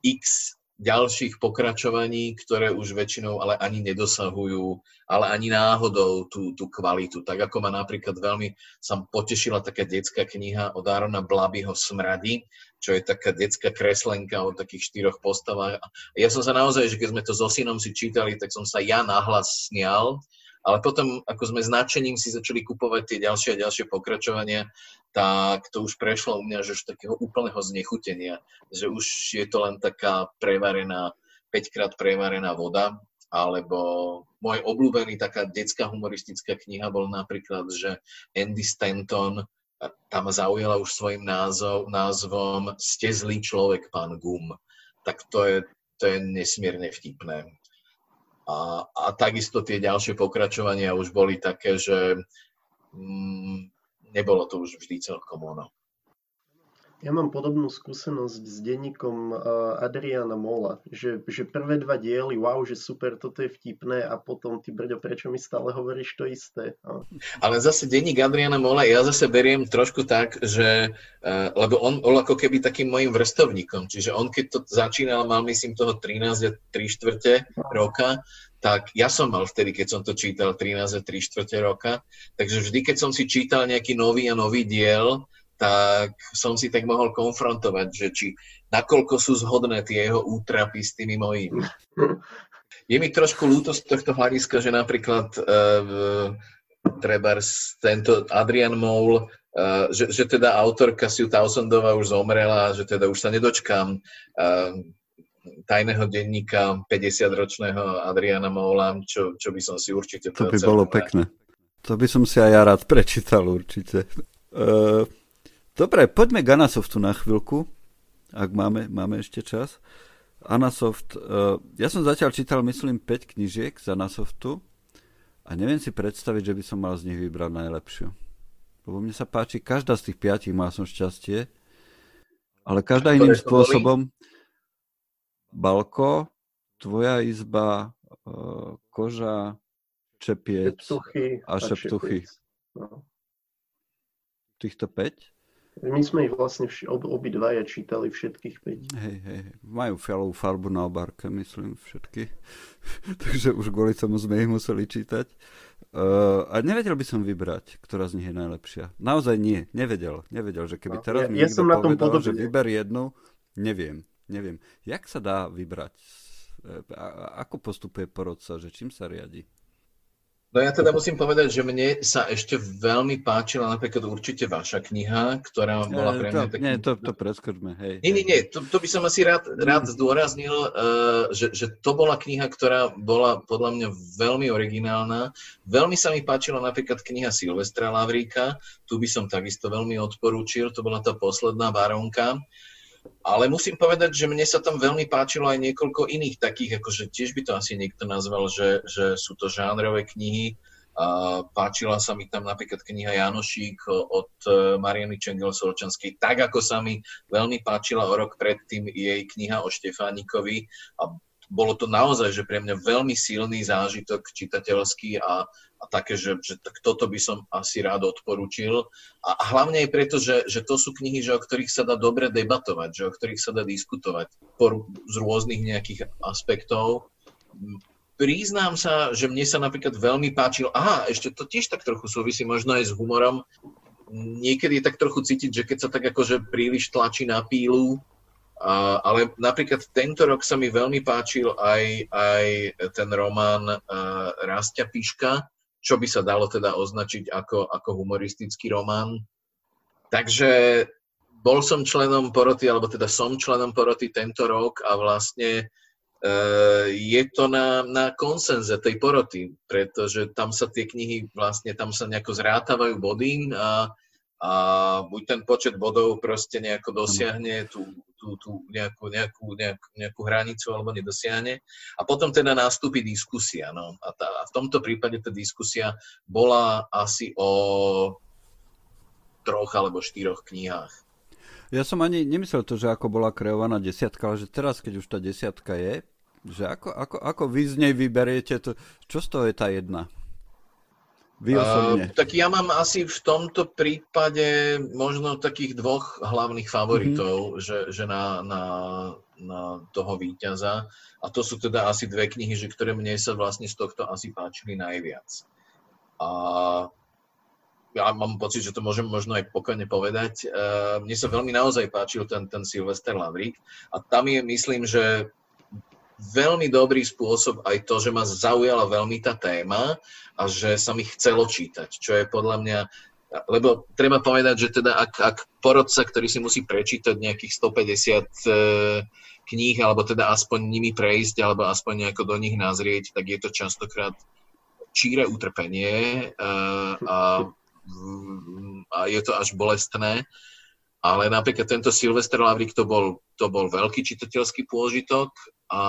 S2: x ďalších pokračovaní, ktoré už väčšinou ale ani nedosahujú, ale ani náhodou tú, tú kvalitu. Tak ako ma napríklad veľmi sa potešila taká detská kniha od Arona Blabyho Smradi, čo je taká detská kreslenka o takých štyroch postavách. Ja som sa naozaj, že keď sme to so synom si čítali, tak som sa ja nahlas snial, ale potom, ako sme značením si začali kupovať tie ďalšie a ďalšie pokračovania, tak to už prešlo u mňa, že už takého úplného znechutenia, že už je to len taká prevarená, 5 krát prevarená voda, alebo môj obľúbený taká detská humoristická kniha bol napríklad, že Andy Stanton tam zaujala už svojim názov, názvom Ste zlý človek, pán Gum. Tak to je, to je nesmierne vtipné. A, a takisto tie ďalšie pokračovania už boli také, že mm, nebolo to už vždy celkom ono.
S3: Ja mám podobnú skúsenosť s denníkom Adriana Mola, že, že prvé dva diely, wow, že super, toto je vtipné a potom ty brďo, prečo mi stále hovoríš to isté? A...
S2: Ale zase denník Adriana Mola ja zase beriem trošku tak, že uh, lebo on bol ako keby takým mojim vrstovníkom, čiže on keď to začínal, mal myslím toho 13 a 3 štvrte roka, tak ja som mal vtedy, keď som to čítal 13 a 3 štvrte roka, takže vždy, keď som si čítal nejaký nový a nový diel, tak som si tak mohol konfrontovať, že či nakoľko sú zhodné tie jeho útrapy s tými mojimi. Je mi trošku ľúto z tohto hľadiska, že napríklad uh, treba tento Adrian Moul, uh, že, že teda autorka Sue Townsendová už zomrela, že teda už sa nedočkám uh, tajného denníka 50-ročného Adriana Moula, čo, čo by som si určite...
S1: To by bolo pekné. To by som si aj ja rád prečítal určite. Uh, dobre, poďme k Anasoftu na chvíľku, ak máme, máme ešte čas. Anasoft, uh, ja som zatiaľ čítal, myslím, 5 knižiek z Anasoftu a neviem si predstaviť, že by som mal z nich vybrať najlepšiu. Lebo mne sa páči, každá z tých piatich má som šťastie, ale každá iným spôsobom. Balko, tvoja izba, uh, koža, čepiec
S3: šeptuchy
S1: a šeptuchy. No. Týchto 5?
S3: My sme ich vlastne vš- ob, obidvaja čítali všetkých 5.
S1: Hej, hej, majú fialovú farbu na obárke, myslím, všetky. Takže už kvôli tomu sme ich museli čítať. Uh, a nevedel by som vybrať, ktorá z nich je najlepšia. Naozaj nie, nevedel. Nevedel, že keby no, teraz ja, mi ja som na tom povedal, že vyber jednu, neviem, neviem. Jak sa dá vybrať? A, ako postupuje porodca, že čím sa riadi?
S2: No ja teda musím povedať, že mne sa ešte veľmi páčila napríklad určite vaša kniha, ktorá bola pre mňa...
S1: To, Nie, to, to preskočme, hej.
S2: Nie, nie, nie, to, to by som asi rád, rád zdôraznil, uh, že, že to bola kniha, ktorá bola podľa mňa veľmi originálna. Veľmi sa mi páčila napríklad kniha Silvestra Lavríka, tu by som takisto veľmi odporúčil, to bola tá posledná baronka. Ale musím povedať, že mne sa tam veľmi páčilo aj niekoľko iných takých, akože tiež by to asi niekto nazval, že, že sú to žánrové knihy. A páčila sa mi tam napríklad kniha Janošík od e, Mariany Čengel-Solčanskej, tak ako sa mi veľmi páčila o rok predtým jej kniha o Štefánikovi a bolo to naozaj, že pre mňa veľmi silný zážitok čitateľský a a také, že, že toto by som asi rád odporučil. A, a hlavne aj preto, že, že to sú knihy, že o ktorých sa dá dobre debatovať, že o ktorých sa dá diskutovať por, z rôznych nejakých aspektov. Priznám sa, že mne sa napríklad veľmi páčil, aha, ešte to tiež tak trochu súvisí možno aj s humorom, niekedy je tak trochu cítiť, že keď sa tak akože príliš tlačí na pílu, a, ale napríklad tento rok sa mi veľmi páčil aj, aj ten román uh, Rastia Piška, čo by sa dalo teda označiť ako, ako humoristický román. Takže bol som členom poroty, alebo teda som členom poroty tento rok a vlastne e, je to na, na konsenze tej poroty, pretože tam sa tie knihy vlastne, tam sa nejako zrátavajú body a, a buď ten počet bodov proste nejako dosiahne tú, tú, tú nejakú, nejakú, nejakú, nejakú hranicu alebo nedosiahne. A potom teda nástupí diskusia. No. A, tá, a v tomto prípade tá diskusia bola asi o troch alebo štyroch knihách.
S1: Ja som ani nemyslel to, že ako bola kreovaná desiatka, ale že teraz, keď už tá desiatka je, že ako, ako, ako vy z nej vyberiete, to, čo z toho je tá jedna? Vy osobne. Uh,
S2: tak ja mám asi v tomto prípade možno takých dvoch hlavných favoritov, mm-hmm. že, že na, na, na toho víťaza. A to sú teda asi dve knihy, že ktoré mne sa vlastne z tohto asi páčili najviac. A ja mám pocit, že to môžem možno aj pokojne povedať. Uh, mne sa veľmi naozaj páčil ten, ten Sylvester Lavrik a tam je, myslím, že veľmi dobrý spôsob aj to, že ma zaujala veľmi tá téma a že sa mi chcelo čítať, čo je podľa mňa lebo treba povedať, že teda ak, ak porodca, ktorý si musí prečítať nejakých 150 e, kníh, alebo teda aspoň nimi prejsť, alebo aspoň nejako do nich nazrieť, tak je to častokrát číre utrpenie e, a, a je to až bolestné. Ale napríklad tento Silvester Lavrik to bol, to bol veľký čitateľský pôžitok a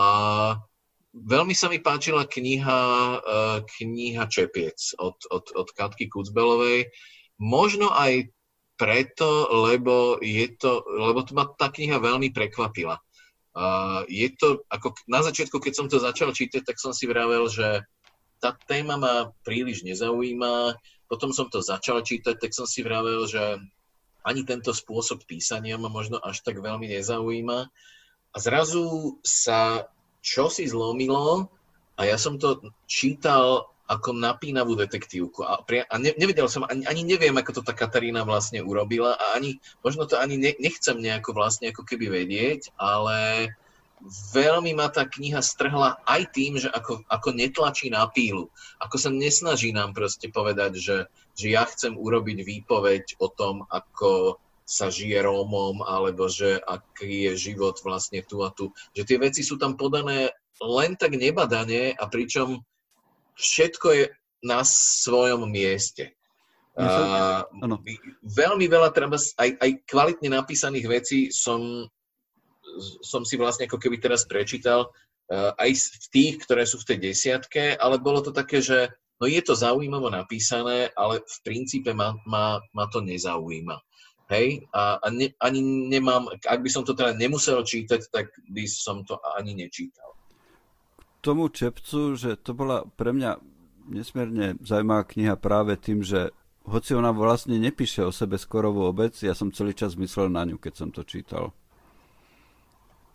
S2: veľmi sa mi páčila kniha, uh, kniha Čepiec od, od, od Katky Kucbelovej. Možno aj preto, lebo, je to, lebo to ma tá kniha veľmi prekvapila. Je to, ako na začiatku, keď som to začal čítať, tak som si vravel, že tá téma ma príliš nezaujíma. Potom som to začal čítať, tak som si vravel, že ani tento spôsob písania ma možno až tak veľmi nezaujíma. A zrazu sa čosi zlomilo a ja som to čítal ako napínavú detektívku. A, pri, a ne, nevedel som, ani, ani neviem, ako to tá Katarína vlastne urobila a ani, možno to ani ne, nechcem nejako vlastne ako keby vedieť, ale veľmi ma tá kniha strhla aj tým, že ako, ako netlačí na pílu. Ako sa nesnaží nám proste povedať, že, že ja chcem urobiť výpoveď o tom, ako sa žije Rómom, alebo že aký je život vlastne tu a tu. Že tie veci sú tam podané len tak nebadane a pričom všetko je na svojom mieste. A, veľmi veľa treba, aj, aj kvalitne napísaných vecí som, som si vlastne ako keby teraz prečítal, aj v tých, ktoré sú v tej desiatke, ale bolo to také, že no je to zaujímavo napísané, ale v princípe ma, ma, ma to nezaujíma. Hej, a, a ne, ani nemám, ak by som to teda nemusel čítať, tak by som to ani nečítal.
S1: K tomu Čepcu, že to bola pre mňa nesmierne zaujímavá kniha práve tým, že hoci ona vlastne nepíše o sebe skorovú obec, ja som celý čas myslel na ňu, keď som to čítal.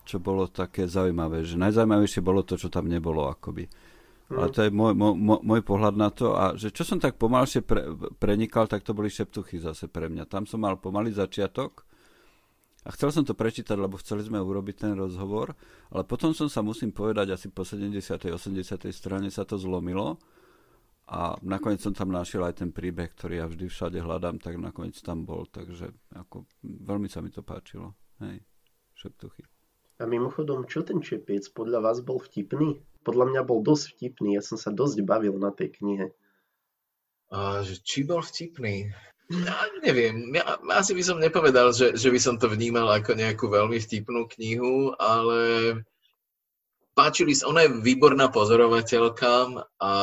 S1: Čo bolo také zaujímavé, že najzaujímavejšie bolo to, čo tam nebolo akoby. Mm. Ale to je môj, môj, môj pohľad na to. A že čo som tak pomalšie pre, prenikal, tak to boli šeptuchy zase pre mňa. Tam som mal pomalý začiatok a chcel som to prečítať, lebo chceli sme urobiť ten rozhovor, ale potom som sa, musím povedať, asi po 70. 80. strane sa to zlomilo a nakoniec som tam našiel aj ten príbeh, ktorý ja vždy všade hľadám, tak nakoniec tam bol, takže ako, veľmi sa mi to páčilo. Hej, šeptuchy.
S3: A mimochodom, čo ten čepiec podľa vás bol vtipný? Podľa mňa bol dosť vtipný, ja som sa dosť bavil na tej knihe.
S2: A, či bol vtipný? Ja neviem, ja asi by som nepovedal, že, že by som to vnímal ako nejakú veľmi vtipnú knihu, ale páčili sa, ona je výborná pozorovateľka a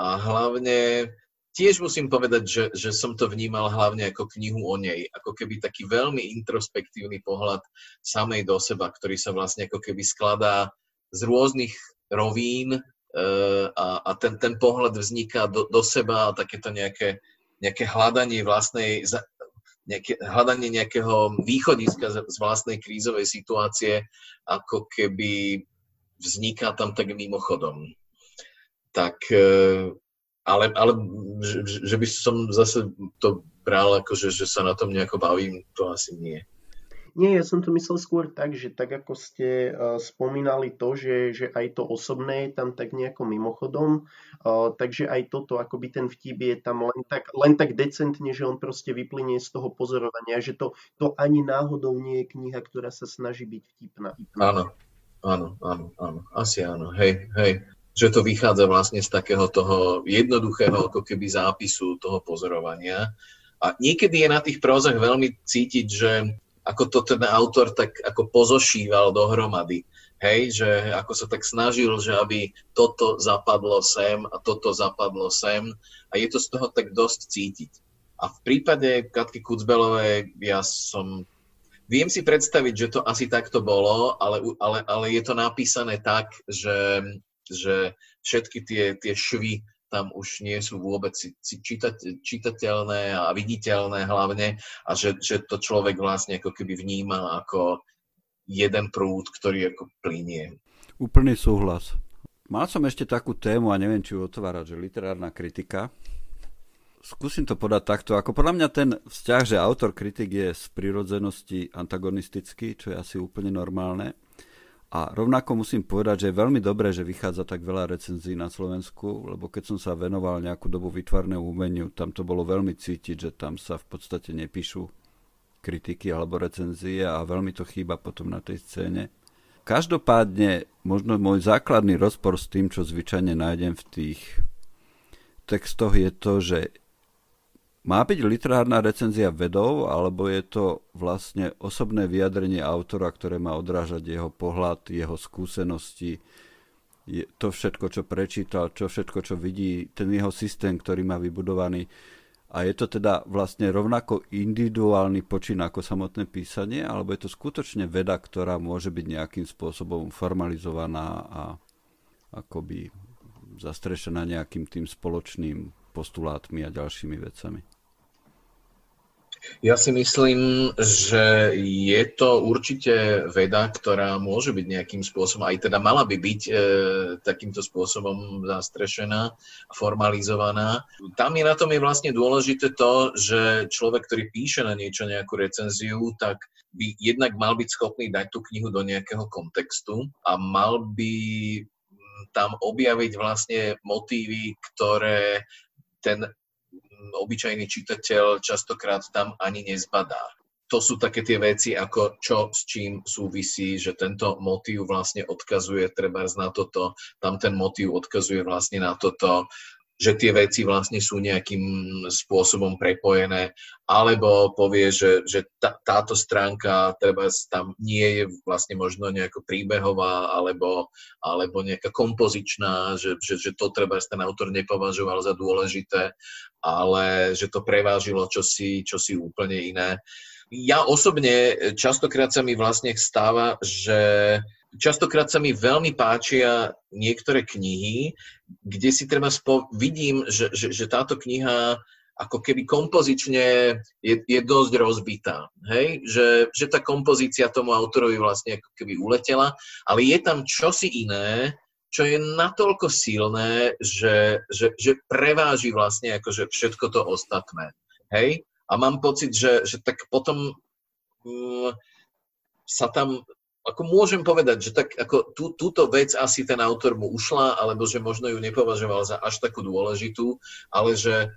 S2: a hlavne tiež musím povedať, že, že som to vnímal hlavne ako knihu o nej, ako keby taký veľmi introspektívny pohľad samej do seba, ktorý sa vlastne ako keby skladá z rôznych rovín e, a, a ten, ten pohľad vzniká do, do seba a takéto nejaké, nejaké hľadanie vlastnej, nejaké, hľadanie nejakého východiska z, z vlastnej krízovej situácie, ako keby vzniká tam tak mimochodom. Tak e, ale, ale že, že by som zase to bral ako, že, že sa na tom nejako bavím, to asi nie.
S3: Nie, ja som to myslel skôr tak, že tak ako ste uh, spomínali to, že, že aj to osobné je tam tak nejako mimochodom, uh, takže aj toto, akoby ten vtip je tam len tak, len tak decentne, že on proste vyplynie z toho pozorovania, že to, to ani náhodou nie je kniha, ktorá sa snaží byť vtipná.
S2: Áno, áno, áno, áno, asi áno, hej, hej že to vychádza vlastne z takého toho jednoduchého ako keby zápisu toho pozorovania. A niekedy je na tých prózach veľmi cítiť, že ako to ten autor tak ako pozošíval dohromady. Hej, že ako sa tak snažil, že aby toto zapadlo sem a toto zapadlo sem a je to z toho tak dosť cítiť. A v prípade Katky Kucbelovej ja som Viem si predstaviť, že to asi takto bolo, ale, ale, ale je to napísané tak, že že všetky tie, tie švy tam už nie sú vôbec čitateľné a viditeľné hlavne a že, že to človek vlastne ako keby vníma ako jeden prúd, ktorý ako plinie.
S1: Úplný súhlas. Mal som ešte takú tému a neviem, či ju otvárať, že literárna kritika. Skúsim to podať takto. Ako podľa mňa ten vzťah, že autor kritik je z prírodzenosti antagonistický, čo je asi úplne normálne a rovnako musím povedať, že je veľmi dobré, že vychádza tak veľa recenzií na Slovensku, lebo keď som sa venoval nejakú dobu vytvarnému umeniu, tam to bolo veľmi cítiť, že tam sa v podstate nepíšu kritiky alebo recenzie a veľmi to chýba potom na tej scéne. Každopádne možno môj základný rozpor s tým, čo zvyčajne nájdem v tých textoch je to, že má byť literárna recenzia vedou, alebo je to vlastne osobné vyjadrenie autora, ktoré má odrážať jeho pohľad, jeho skúsenosti, to všetko, čo prečítal, čo všetko, čo vidí, ten jeho systém, ktorý má vybudovaný. A je to teda vlastne rovnako individuálny počin ako samotné písanie, alebo je to skutočne veda, ktorá môže byť nejakým spôsobom formalizovaná a akoby zastrešená nejakým tým spoločným postulátmi a ďalšími vecami?
S2: Ja si myslím, že je to určite veda, ktorá môže byť nejakým spôsobom, aj teda mala by byť e, takýmto spôsobom zastrešená formalizovaná. Tam je na tom je vlastne dôležité to, že človek, ktorý píše na niečo nejakú recenziu, tak by jednak mal byť schopný dať tú knihu do nejakého kontextu a mal by tam objaviť vlastne motívy, ktoré ten obyčajný čitateľ častokrát tam ani nezbadá. To sú také tie veci, ako čo s čím súvisí, že tento motív vlastne odkazuje treba na toto, tam ten motív odkazuje vlastne na toto že tie veci vlastne sú nejakým spôsobom prepojené, alebo povie, že, že tá, táto stránka treba tam nie je vlastne možno nejako príbehová, alebo, alebo nejaká kompozičná, že, že, že to treba ten autor nepovažoval za dôležité, ale že to prevážilo čosi, čosi úplne iné. Ja osobne častokrát sa mi vlastne stáva, že častokrát sa mi veľmi páčia niektoré knihy, kde si treba spo... vidím, že, že, že táto kniha ako keby kompozične je, je dosť rozbitá. Hej? Že, že tá kompozícia tomu autorovi vlastne ako keby uletela, ale je tam čosi iné, čo je natoľko silné, že, že, že preváži vlastne akože všetko to ostatné. Hej? A mám pocit, že, že tak potom mm, sa tam ako môžem povedať, že tak ako tú, túto vec asi ten autor mu ušla, alebo že možno ju nepovažoval za až takú dôležitú, ale že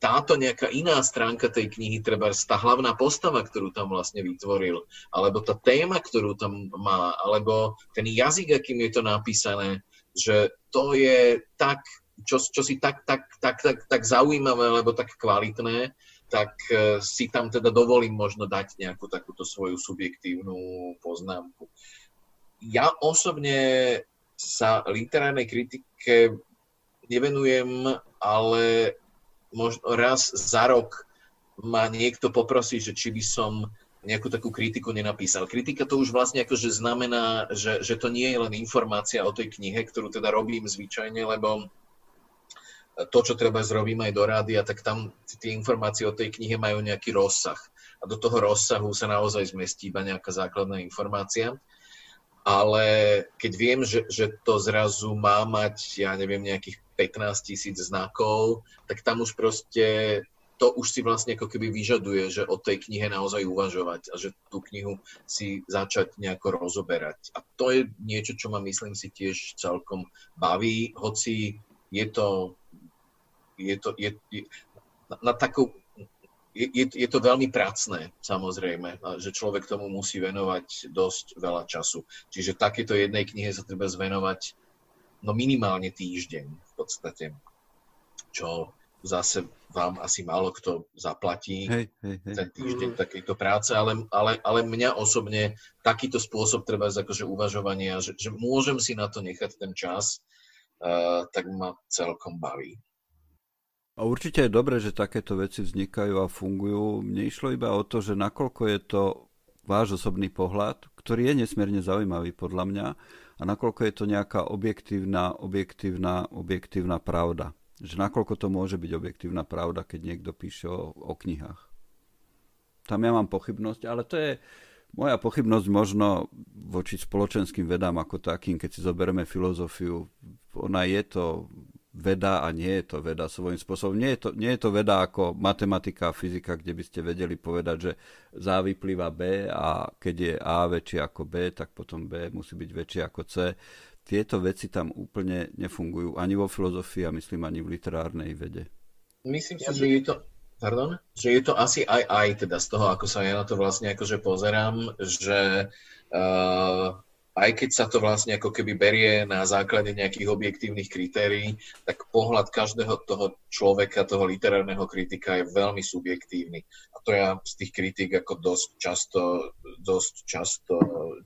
S2: táto nejaká iná stránka tej knihy, treba tá hlavná postava, ktorú tam vlastne vytvoril, alebo tá téma, ktorú tam má, alebo ten jazyk, akým je to napísané, že to je tak, čo, čo si tak, tak, tak, tak, tak zaujímavé, alebo tak kvalitné, tak e, si tam teda dovolím možno dať nejakú takúto svoju subjektívnu poznámku. Ja osobne sa literárnej kritike nevenujem, ale možno raz za rok ma niekto poprosí, že či by som nejakú takú kritiku nenapísal. Kritika to už vlastne akože znamená, že, že to nie je len informácia o tej knihe, ktorú teda robím zvyčajne, lebo to, čo treba zrobím aj do rádia, tak tam tie informácie o tej knihe majú nejaký rozsah. A do toho rozsahu sa naozaj zmestí iba nejaká základná informácia. Ale keď viem, že, že to zrazu má mať, ja neviem, nejakých 15 tisíc znakov, tak tam už proste to už si vlastne ako keby vyžaduje, že o tej knihe naozaj uvažovať a že tú knihu si začať nejako rozoberať. A to je niečo, čo ma myslím si tiež celkom baví, hoci je to je to, je, je, na, na takú, je, je, je to veľmi pracné, samozrejme, že človek tomu musí venovať dosť veľa času. Čiže takéto jednej knihe sa treba zvenovať no minimálne týždeň v podstate, čo zase vám asi málo kto zaplatí
S1: hej, hej, hej.
S2: ten týždeň takejto práce, ale, ale, ale mňa osobne takýto spôsob treba akože uvažovania, že, že môžem si na to nechať ten čas, uh, tak ma celkom baví.
S1: A určite je dobré, že takéto veci vznikajú a fungujú. Mne išlo iba o to, že nakoľko je to váš osobný pohľad, ktorý je nesmierne zaujímavý podľa mňa, a nakoľko je to nejaká objektívna, objektívna, objektívna pravda. Že nakoľko to môže byť objektívna pravda, keď niekto píše o, o knihách. Tam ja mám pochybnosť, ale to je moja pochybnosť možno voči spoločenským vedám ako takým, keď si zoberieme filozofiu. Ona je to veda a nie je to veda svojím spôsobom. Nie je to, nie je to veda ako matematika a fyzika, kde by ste vedeli povedať, že za vyplýva B a keď je A väčšie ako B, tak potom B musí byť väčšie ako C. Tieto veci tam úplne nefungujú ani vo filozofii a myslím ani v literárnej vede.
S2: Myslím si, že je to, pardon, že je to asi aj aj teda z toho, ako sa ja na to vlastne akože pozerám, že uh, aj keď sa to vlastne ako keby berie na základe nejakých objektívnych kritérií, tak pohľad každého toho človeka, toho literárneho kritika je veľmi subjektívny. A to ja z tých kritík ako dosť často, dosť často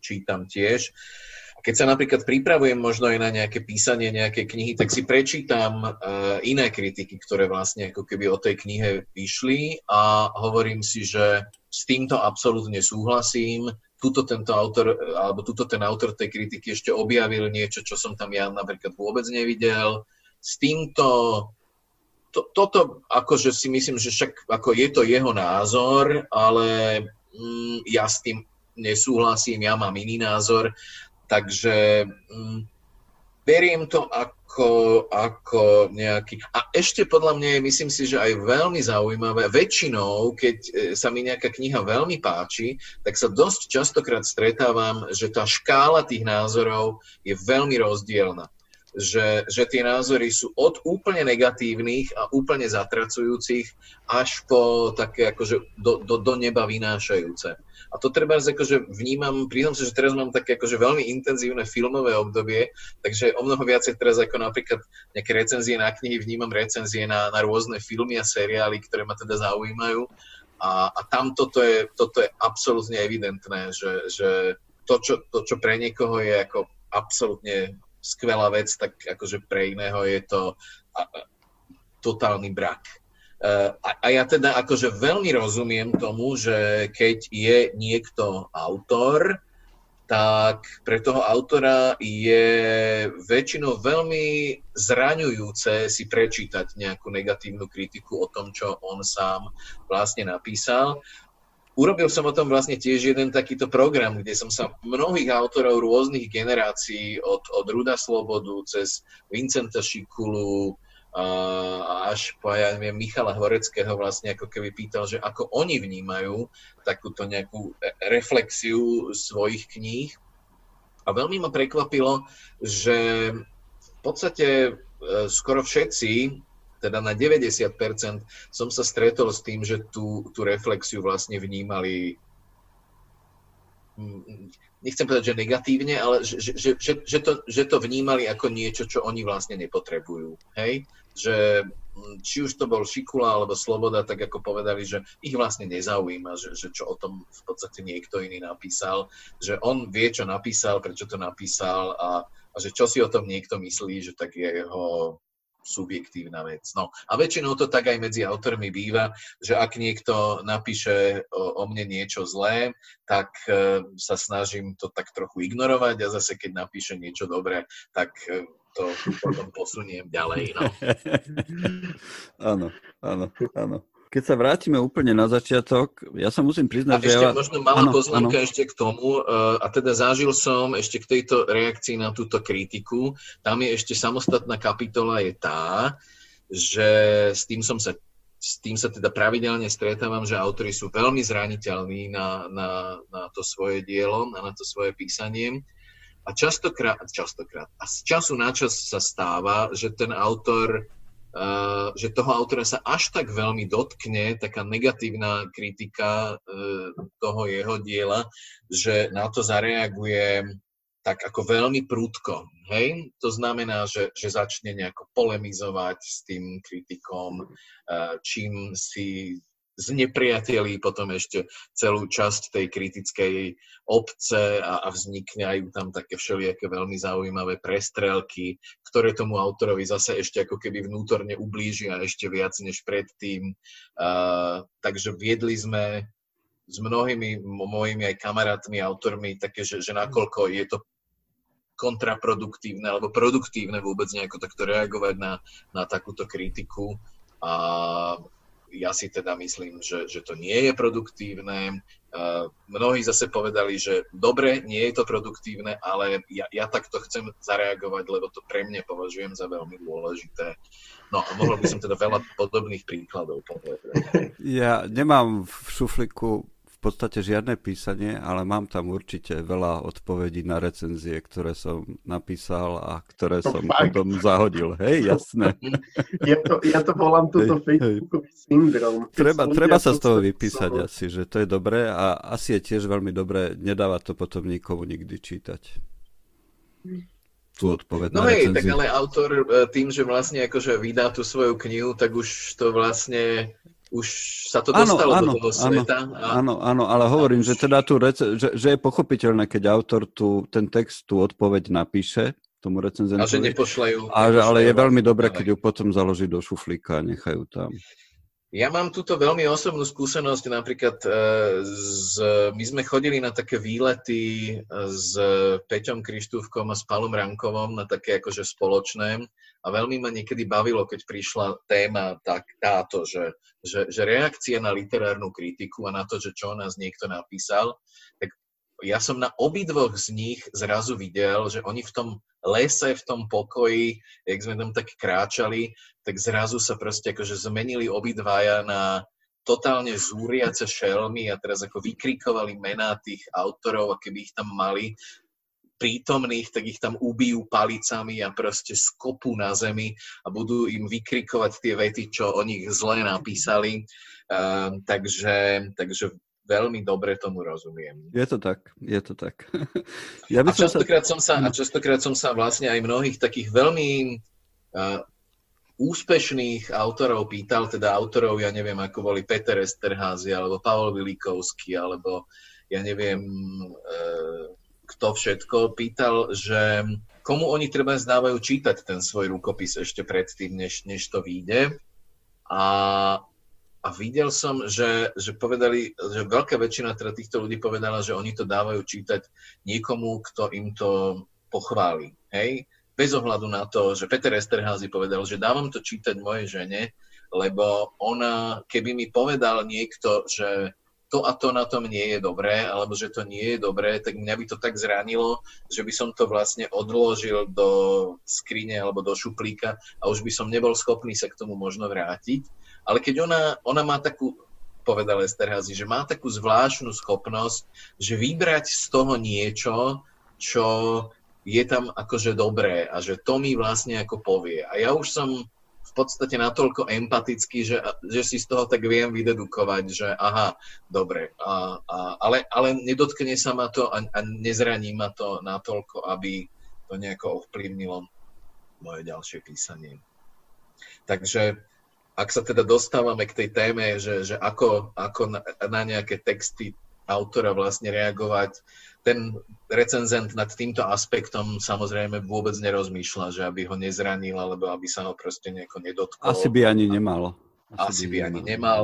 S2: čítam tiež. Keď sa napríklad pripravujem možno aj na nejaké písanie nejakej knihy, tak si prečítam uh, iné kritiky, ktoré vlastne ako keby o tej knihe vyšli a hovorím si, že s týmto absolútne súhlasím, tuto tento autor, alebo tuto ten autor tej kritiky ešte objavil niečo, čo som tam ja napríklad vôbec nevidel. S týmto, to, toto akože si myslím, že však ako je to jeho názor, ale mm, ja s tým nesúhlasím, ja mám iný názor, takže mm, beriem to ako ako, ako nejaký... A ešte podľa mňa je, myslím si, že aj veľmi zaujímavé, väčšinou, keď e, sa mi nejaká kniha veľmi páči, tak sa dosť častokrát stretávam, že tá škála tých názorov je veľmi rozdielna. Že, že tie názory sú od úplne negatívnych a úplne zatracujúcich až po také akože do, do, do neba vynášajúce. A to treba akože vnímam, priznám sa, že teraz mám také akože veľmi intenzívne filmové obdobie, takže o mnoho viacej teraz ako napríklad nejaké recenzie na knihy, vnímam recenzie na, na rôzne filmy a seriály, ktoré ma teda zaujímajú. A, a tam toto je, toto je absolútne evidentné, že, že to, čo, to, čo pre niekoho je ako absolútne skvelá vec, tak akože pre iného je to totálny brak. A, a ja teda akože veľmi rozumiem tomu, že keď je niekto autor, tak pre toho autora je väčšinou veľmi zraňujúce si prečítať nejakú negatívnu kritiku o tom, čo on sám vlastne napísal. Urobil som o tom vlastne tiež jeden takýto program, kde som sa mnohých autorov rôznych generácií, od, od Ruda Slobodu cez Vincenta Šikulu, až po, ja neviem, Michala Horeckého vlastne ako keby pýtal, že ako oni vnímajú takúto nejakú e, reflexiu svojich kníh. A veľmi ma prekvapilo, že v podstate e, skoro všetci, teda na 90% som sa stretol s tým, že tú, tú reflexiu vlastne vnímali nechcem povedať, že negatívne, ale že, že, že, že, to, že to vnímali ako niečo, čo oni vlastne nepotrebujú. Hej? že mm, či už to bol Šikula alebo Sloboda, tak ako povedali, že ich vlastne nezaujíma, že, že čo o tom v podstate niekto iný napísal, že on vie, čo napísal, prečo to napísal a, a že čo si o tom niekto myslí, že tak je jeho subjektívna vec. No a väčšinou to tak aj medzi autormi býva, že ak niekto napíše o, o mne niečo zlé, tak e, sa snažím to tak trochu ignorovať a zase keď napíše niečo dobré, tak e, to potom posuniem ďalej. No.
S1: áno, áno, áno. Keď sa vrátime úplne na začiatok, ja sa musím priznať,
S2: a že... Ešte ja... možno malá ano, poznámka ano. ešte k tomu, uh, a teda zažil som ešte k tejto reakcii na túto kritiku, tam je ešte samostatná kapitola, je tá, že s tým som sa s tým sa teda pravidelne stretávam, že autori sú veľmi zraniteľní na, na, na to svoje dielo, na, na to svoje písanie a častokrát, častokrát, a z času na čas sa stáva, že ten autor, že toho autora sa až tak veľmi dotkne taká negatívna kritika uh, toho jeho diela, že na to zareaguje tak ako veľmi prúdko. Hej? To znamená, že, že začne nejako polemizovať s tým kritikom, uh, čím si znepriatelí potom ešte celú časť tej kritickej obce a, a vzniknajú tam také všelijaké veľmi zaujímavé prestrelky, ktoré tomu autorovi zase ešte ako keby vnútorne ublížia ešte viac než predtým. Uh, takže viedli sme s mnohými mojimi aj kamarátmi, autormi také, že, že nakoľko je to kontraproduktívne alebo produktívne vôbec nejako takto reagovať na, na takúto kritiku. A ja si teda myslím, že, že to nie je produktívne. Uh, mnohí zase povedali, že dobre, nie je to produktívne, ale ja, ja takto chcem zareagovať, lebo to pre mňa považujem za veľmi dôležité. No a mohol by som teda veľa podobných príkladov povedať.
S1: Ja nemám v šufliku podstate žiadne písanie, ale mám tam určite veľa odpovedí na recenzie, ktoré som napísal a ktoré to som fakt? potom zahodil. Hej, jasné.
S3: Ja to, ja to volám túto Facebookový syndrom.
S1: Treba, treba sa z toho vypísať slovo. asi, že to je dobré a asi je tiež veľmi dobré nedávať to potom nikomu nikdy čítať. Tú odpoveď
S2: no hej, tak ale autor e, tým, že vlastne akože vydá tú svoju knihu, tak už to vlastne už sa to dostalo áno, do toho sveta.
S1: Áno, a... áno, áno, ale hovorím, že teda tu rece- že, že je pochopiteľné, keď autor tu, ten text, tú odpoveď napíše tomu recenzentovi.
S2: A že nepošľajú.
S1: A, ale je veľmi dobré, keď ju potom založí do šuflíka a nechajú tam.
S2: Ja mám túto veľmi osobnú skúsenosť, napríklad e, z, my sme chodili na také výlety e, s Peťom Krištúvkom a s Palom Rankovom na také akože spoločné a veľmi ma niekedy bavilo, keď prišla téma tak, táto, že, že, že reakcia na literárnu kritiku a na to, že čo o nás niekto napísal, tak ja som na obidvoch z nich zrazu videl, že oni v tom lese, v tom pokoji, jak sme tam tak kráčali, tak zrazu sa proste akože zmenili obidvaja na totálne zúriace šelmy a teraz ako vykrikovali mená tých autorov a keby ich tam mali. Prítomných, tak ich tam ubijú palicami a proste skopú na zemi a budú im vykrikovať tie vety, čo o nich zle napísali. Um, takže, takže veľmi dobre tomu rozumiem.
S1: Je to tak, je to tak.
S2: ja by a, častokrát sa... som sa, a častokrát som sa vlastne aj mnohých takých veľmi uh, úspešných autorov pýtal, teda autorov, ja neviem, ako boli Peter Esterházy, alebo Pavel Vilikovský, alebo ja neviem, uh, kto všetko, pýtal, že komu oni treba zdávajú čítať ten svoj rukopis ešte predtým, než, než to vyjde. A a videl som, že, že povedali, že veľká väčšina teda týchto ľudí povedala, že oni to dávajú čítať niekomu, kto im to pochváli. Hej? Bez ohľadu na to, že Peter Esterházy povedal, že dávam to čítať mojej žene, lebo ona, keby mi povedal niekto, že to a to na tom nie je dobré, alebo že to nie je dobré, tak mňa by to tak zranilo, že by som to vlastne odložil do skrine alebo do šuplíka a už by som nebol schopný sa k tomu možno vrátiť. Ale keď ona, ona má takú, povedal Esterhazy, že má takú zvláštnu schopnosť, že vybrať z toho niečo, čo je tam akože dobré a že to mi vlastne ako povie. A ja už som podstate natoľko empatický, že, že si z toho tak viem vydedukovať, že aha, dobre, a, a, ale, ale nedotkne sa ma to a, a nezraní ma to natoľko, aby to nejako ovplyvnilo moje ďalšie písanie. Takže ak sa teda dostávame k tej téme, že, že ako, ako na, na nejaké texty autora vlastne reagovať, ten recenzent nad týmto aspektom samozrejme vôbec nerozmýšľa, že aby ho nezranil, alebo aby sa ho proste nejako nedotkol.
S1: Asi by ani nemal.
S2: Asi, Asi by, by ani nemal.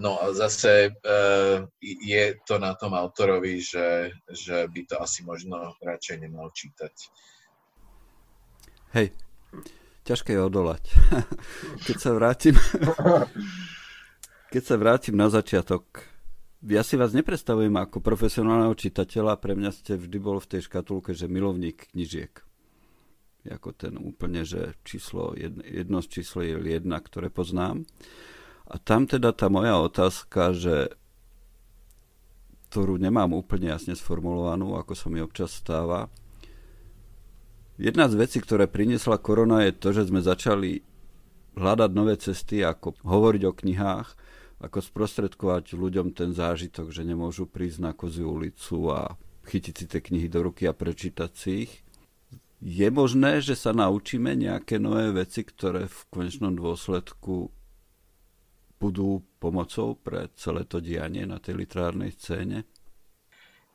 S2: No a zase uh, je to na tom autorovi, že, že by to asi možno radšej nemal čítať.
S1: Hej, ťažké je odolať. Keď sa vrátim, keď sa vrátim na začiatok, ja si vás nepredstavujem ako profesionálneho čitateľa, pre mňa ste vždy bol v tej škatulke, že milovník knižiek. Ako ten úplne, že číslo, jedno, jedno z číslo je jedna, ktoré poznám. A tam teda tá moja otázka, že ktorú nemám úplne jasne sformulovanú, ako sa mi občas stáva, Jedna z vecí, ktoré priniesla korona, je to, že sme začali hľadať nové cesty, ako hovoriť o knihách, ako sprostredkovať ľuďom ten zážitok, že nemôžu prísť na koziu ulicu a chytiť si tie knihy do ruky a prečítať si ich. Je možné, že sa naučíme nejaké nové veci, ktoré v konečnom dôsledku budú pomocou pre celé to dianie na tej literárnej scéne?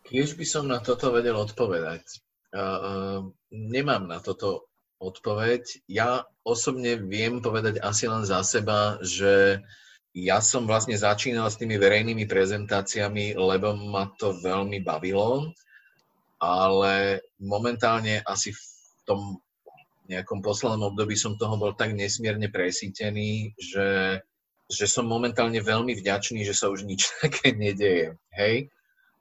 S2: Kiež by som na toto vedel odpovedať. Uh, nemám na toto odpoveď. Ja osobne viem povedať asi len za seba, že ja som vlastne začínal s tými verejnými prezentáciami, lebo ma to veľmi bavilo, ale momentálne asi v tom nejakom poslednom období som toho bol tak nesmierne presítený, že, že som momentálne veľmi vďačný, že sa už nič také nedeje. Hej?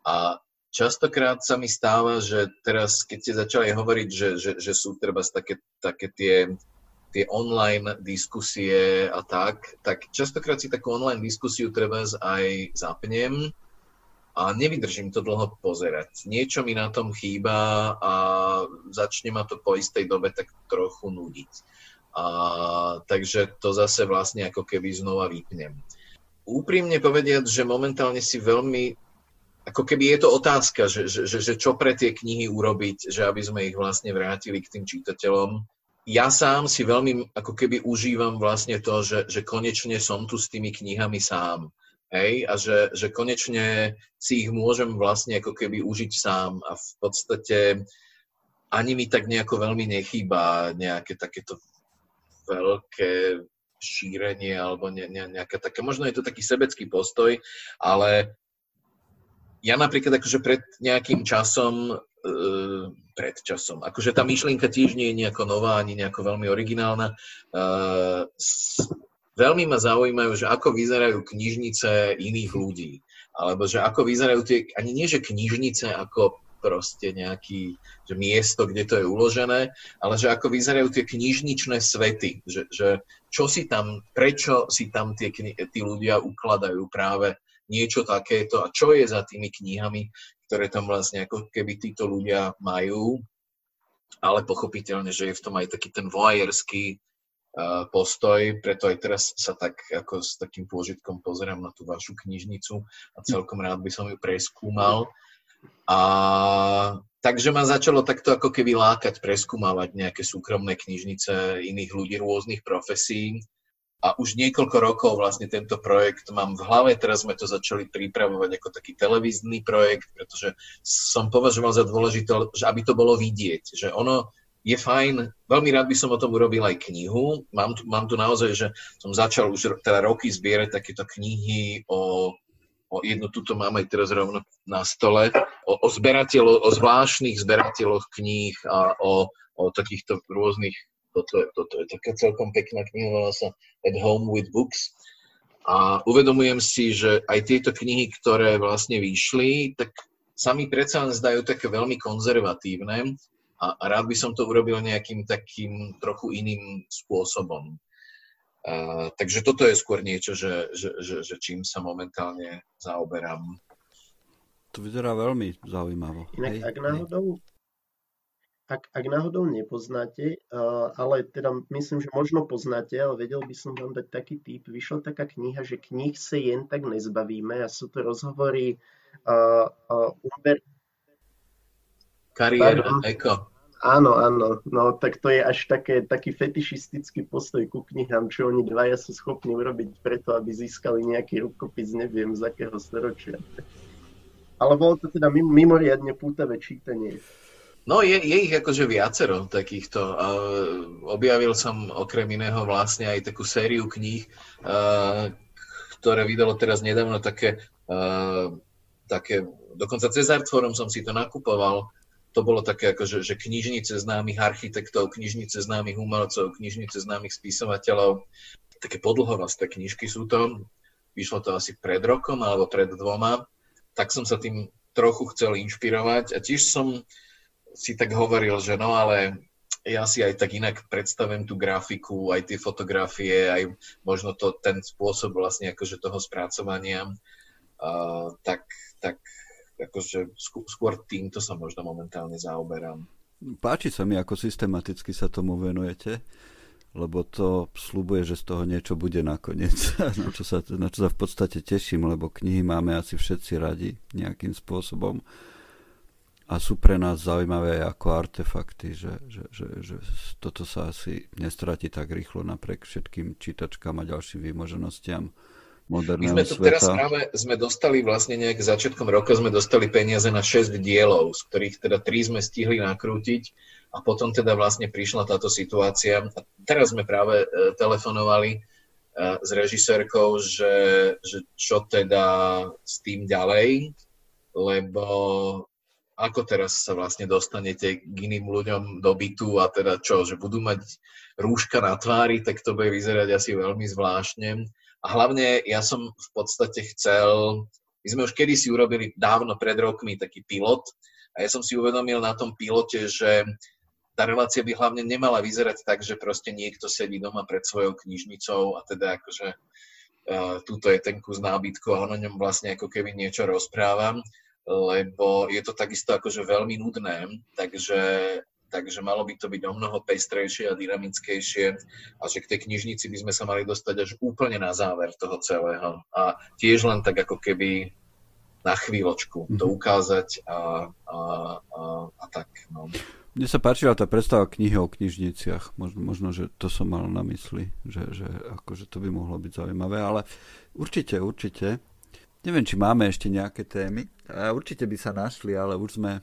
S2: A častokrát sa mi stáva, že teraz, keď ste začali hovoriť, že, že, že sú treba také, také tie, tie online diskusie a tak, tak častokrát si takú online diskusiu treba aj zapnem a nevydržím to dlho pozerať. Niečo mi na tom chýba a začne ma to po istej dobe tak trochu nudiť. A, takže to zase vlastne ako keby znova vypnem. Úprimne povediať, že momentálne si veľmi ako keby je to otázka, že, že, že, že čo pre tie knihy urobiť, že aby sme ich vlastne vrátili k tým čitateľom. Ja sám si veľmi ako keby užívam vlastne to, že, že konečne som tu s tými knihami sám. Hej? A že, že konečne si ich môžem vlastne ako keby užiť sám a v podstate ani mi tak nejako veľmi nechýba nejaké takéto veľké šírenie alebo ne, ne, nejaké také, možno je to taký sebecký postoj, ale ja napríklad akože pred nejakým časom, uh, pred časom, akože tá myšlienka tiež nie je nejako nová, ani nejako veľmi originálna. Uh, s, veľmi ma zaujímajú, že ako vyzerajú knižnice iných ľudí. Alebo že ako vyzerajú tie, ani nie že knižnice ako proste nejaký že miesto, kde to je uložené, ale že ako vyzerajú tie knižničné svety, že, že čo si tam, prečo si tam tie, tí ľudia ukladajú práve niečo takéto a čo je za tými knihami, ktoré tam vlastne ako keby títo ľudia majú. ale pochopiteľne, že je v tom aj taký ten voajerský postoj, preto aj teraz sa tak ako s takým pôžitkom pozerám na tú vašu knižnicu a celkom rád by som ju preskúmal. A takže ma začalo takto ako keby lákať preskúmavať nejaké súkromné knižnice iných ľudí rôznych profesí. A už niekoľko rokov vlastne tento projekt mám v hlave, teraz sme to začali pripravovať ako taký televízny projekt, pretože som považoval za dôležité, že aby to bolo vidieť, že ono je fajn, veľmi rád by som o tom urobil aj knihu. Mám tu, mám tu naozaj, že som začal už teda roky zbierať takéto knihy o, o jednu, tuto mám aj teraz rovno na stole, o, o zberateľoch, o zvláštnych zberateľoch kníh a o, o takýchto rôznych, toto, toto je taká celkom pekná kniha, volá sa At Home with Books. A uvedomujem si, že aj tieto knihy, ktoré vlastne vyšli, tak sami predsa zdajú také veľmi konzervatívne a, a rád by som to urobil nejakým takým trochu iným spôsobom. Uh, takže toto je skôr niečo, že, že, že, že čím sa momentálne zaoberám.
S1: To vyzerá veľmi zaujímavo.
S3: Inak, hej, ak náhodou, ak, ak náhodou nepoznáte, ale teda myslím, že možno poznáte, ale vedel by som vám dať taký typ. Vyšla taká kniha, že knih sa jen tak nezbavíme a sú to rozhovory uh, uh, Umber,
S2: Kariéra, eko.
S3: Áno, áno, no tak to je až také, taký fetišistický postoj ku knihám, čo oni dvaja sú schopní urobiť preto, aby získali nejaký rukopis, neviem z akého storočia. Ale bolo to teda mimoriadne pútavé čítanie.
S2: No je, je ich akože viacero takýchto. objavil som okrem iného vlastne aj takú sériu kníh, ktoré vydalo teraz nedávno také, také dokonca cez Artforum som si to nakupoval, to bolo také ako, že, knižnice známych architektov, knižnice známych umelcov, knižnice známych spisovateľov. Také podlhovasté knižky sú to. Vyšlo to asi pred rokom alebo pred dvoma. Tak som sa tým trochu chcel inšpirovať a tiež som si tak hovoril, že no ale ja si aj tak inak predstavím tú grafiku, aj tie fotografie, aj možno to, ten spôsob vlastne akože toho spracovania, uh, tak, tak akože skôr týmto sa možno momentálne zaoberám.
S1: Páči sa mi, ako systematicky sa tomu venujete, lebo to slúbuje, že z toho niečo bude nakoniec, na čo, sa, na čo sa v podstate teším, lebo knihy máme asi všetci radi nejakým spôsobom a sú pre nás zaujímavé aj ako artefakty, že, že, že, že toto sa asi nestratí tak rýchlo napriek všetkým čítačkám a ďalším výmoženostiam moderného
S2: My sme tu
S1: sveta.
S2: teraz práve sme dostali vlastne nejak začiatkom roka sme dostali peniaze na 6 dielov, z ktorých teda 3 sme stihli nakrútiť a potom teda vlastne prišla táto situácia. A teraz sme práve e, telefonovali e, s režisérkou, že, že čo teda s tým ďalej, lebo ako teraz sa vlastne dostanete k iným ľuďom do bytu a teda čo, že budú mať rúška na tvári, tak to bude vyzerať asi veľmi zvláštne. A hlavne ja som v podstate chcel, my sme už kedysi urobili dávno pred rokmi taký pilot a ja som si uvedomil na tom pilote, že tá relácia by hlavne nemala vyzerať tak, že proste niekto sedí doma pred svojou knižnicou a teda akože uh, túto je ten kus nábytku a on o ňom vlastne ako keby niečo rozprávam, lebo je to takisto akože veľmi nudné, takže takže malo by to byť o mnoho pestrejšie a dynamickejšie a že k tej knižnici by sme sa mali dostať až úplne na záver toho celého. A tiež len tak ako keby na chvíľočku to mhm. ukázať a, a, a, a tak. No.
S1: Mne sa páčila tá predstava knihy o knižniciach. Možno, možno, že to som mal na mysli, že, že akože to by mohlo byť zaujímavé, ale určite, určite. Neviem, či máme ešte nejaké témy. Určite by sa našli, ale už sme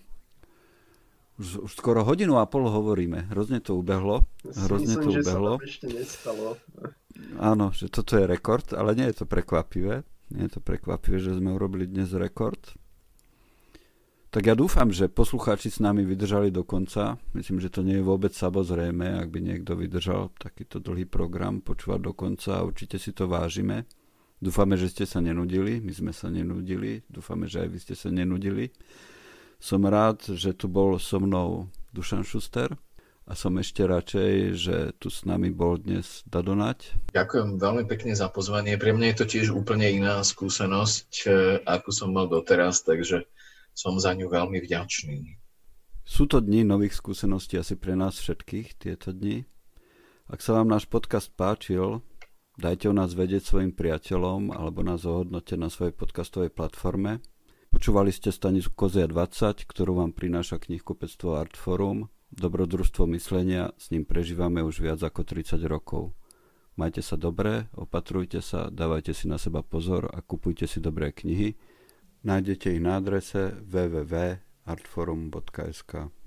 S1: už, už skoro hodinu a pol hovoríme. Hrozne to ubehlo. Hrozne
S3: Myslím,
S1: to ubehlo.
S3: Že sa ešte nestalo.
S1: Áno, že toto je rekord, ale nie je to prekvapivé. Nie je to prekvapivé, že sme urobili dnes rekord. Tak ja dúfam, že poslucháči s nami vydržali do konca. Myslím, že to nie je vôbec samozrejme, ak by niekto vydržal takýto dlhý program počúvať do konca. Určite si to vážime. Dúfame, že ste sa nenudili. My sme sa nenudili. Dúfame, že aj vy ste sa nenudili. Som rád, že tu bol so mnou Dušan Šuster a som ešte radšej, že tu s nami bol dnes Dadonať.
S2: Ďakujem veľmi pekne za pozvanie. Pre mňa je to tiež úplne iná skúsenosť, e, ako som mal doteraz, takže som za ňu veľmi vďačný.
S1: Sú to dni nových skúseností asi pre nás všetkých, tieto dni. Ak sa vám náš podcast páčil, dajte o nás vedieť svojim priateľom alebo nás ohodnote na svojej podcastovej platforme. Počúvali ste stanicu Kozia 20, ktorú vám prináša knihkupectvo Artforum. Dobrodružstvo myslenia, s ním prežívame už viac ako 30 rokov. Majte sa dobre, opatrujte sa, dávajte si na seba pozor a kupujte si dobré knihy. Nájdete ich na adrese www artforum.sk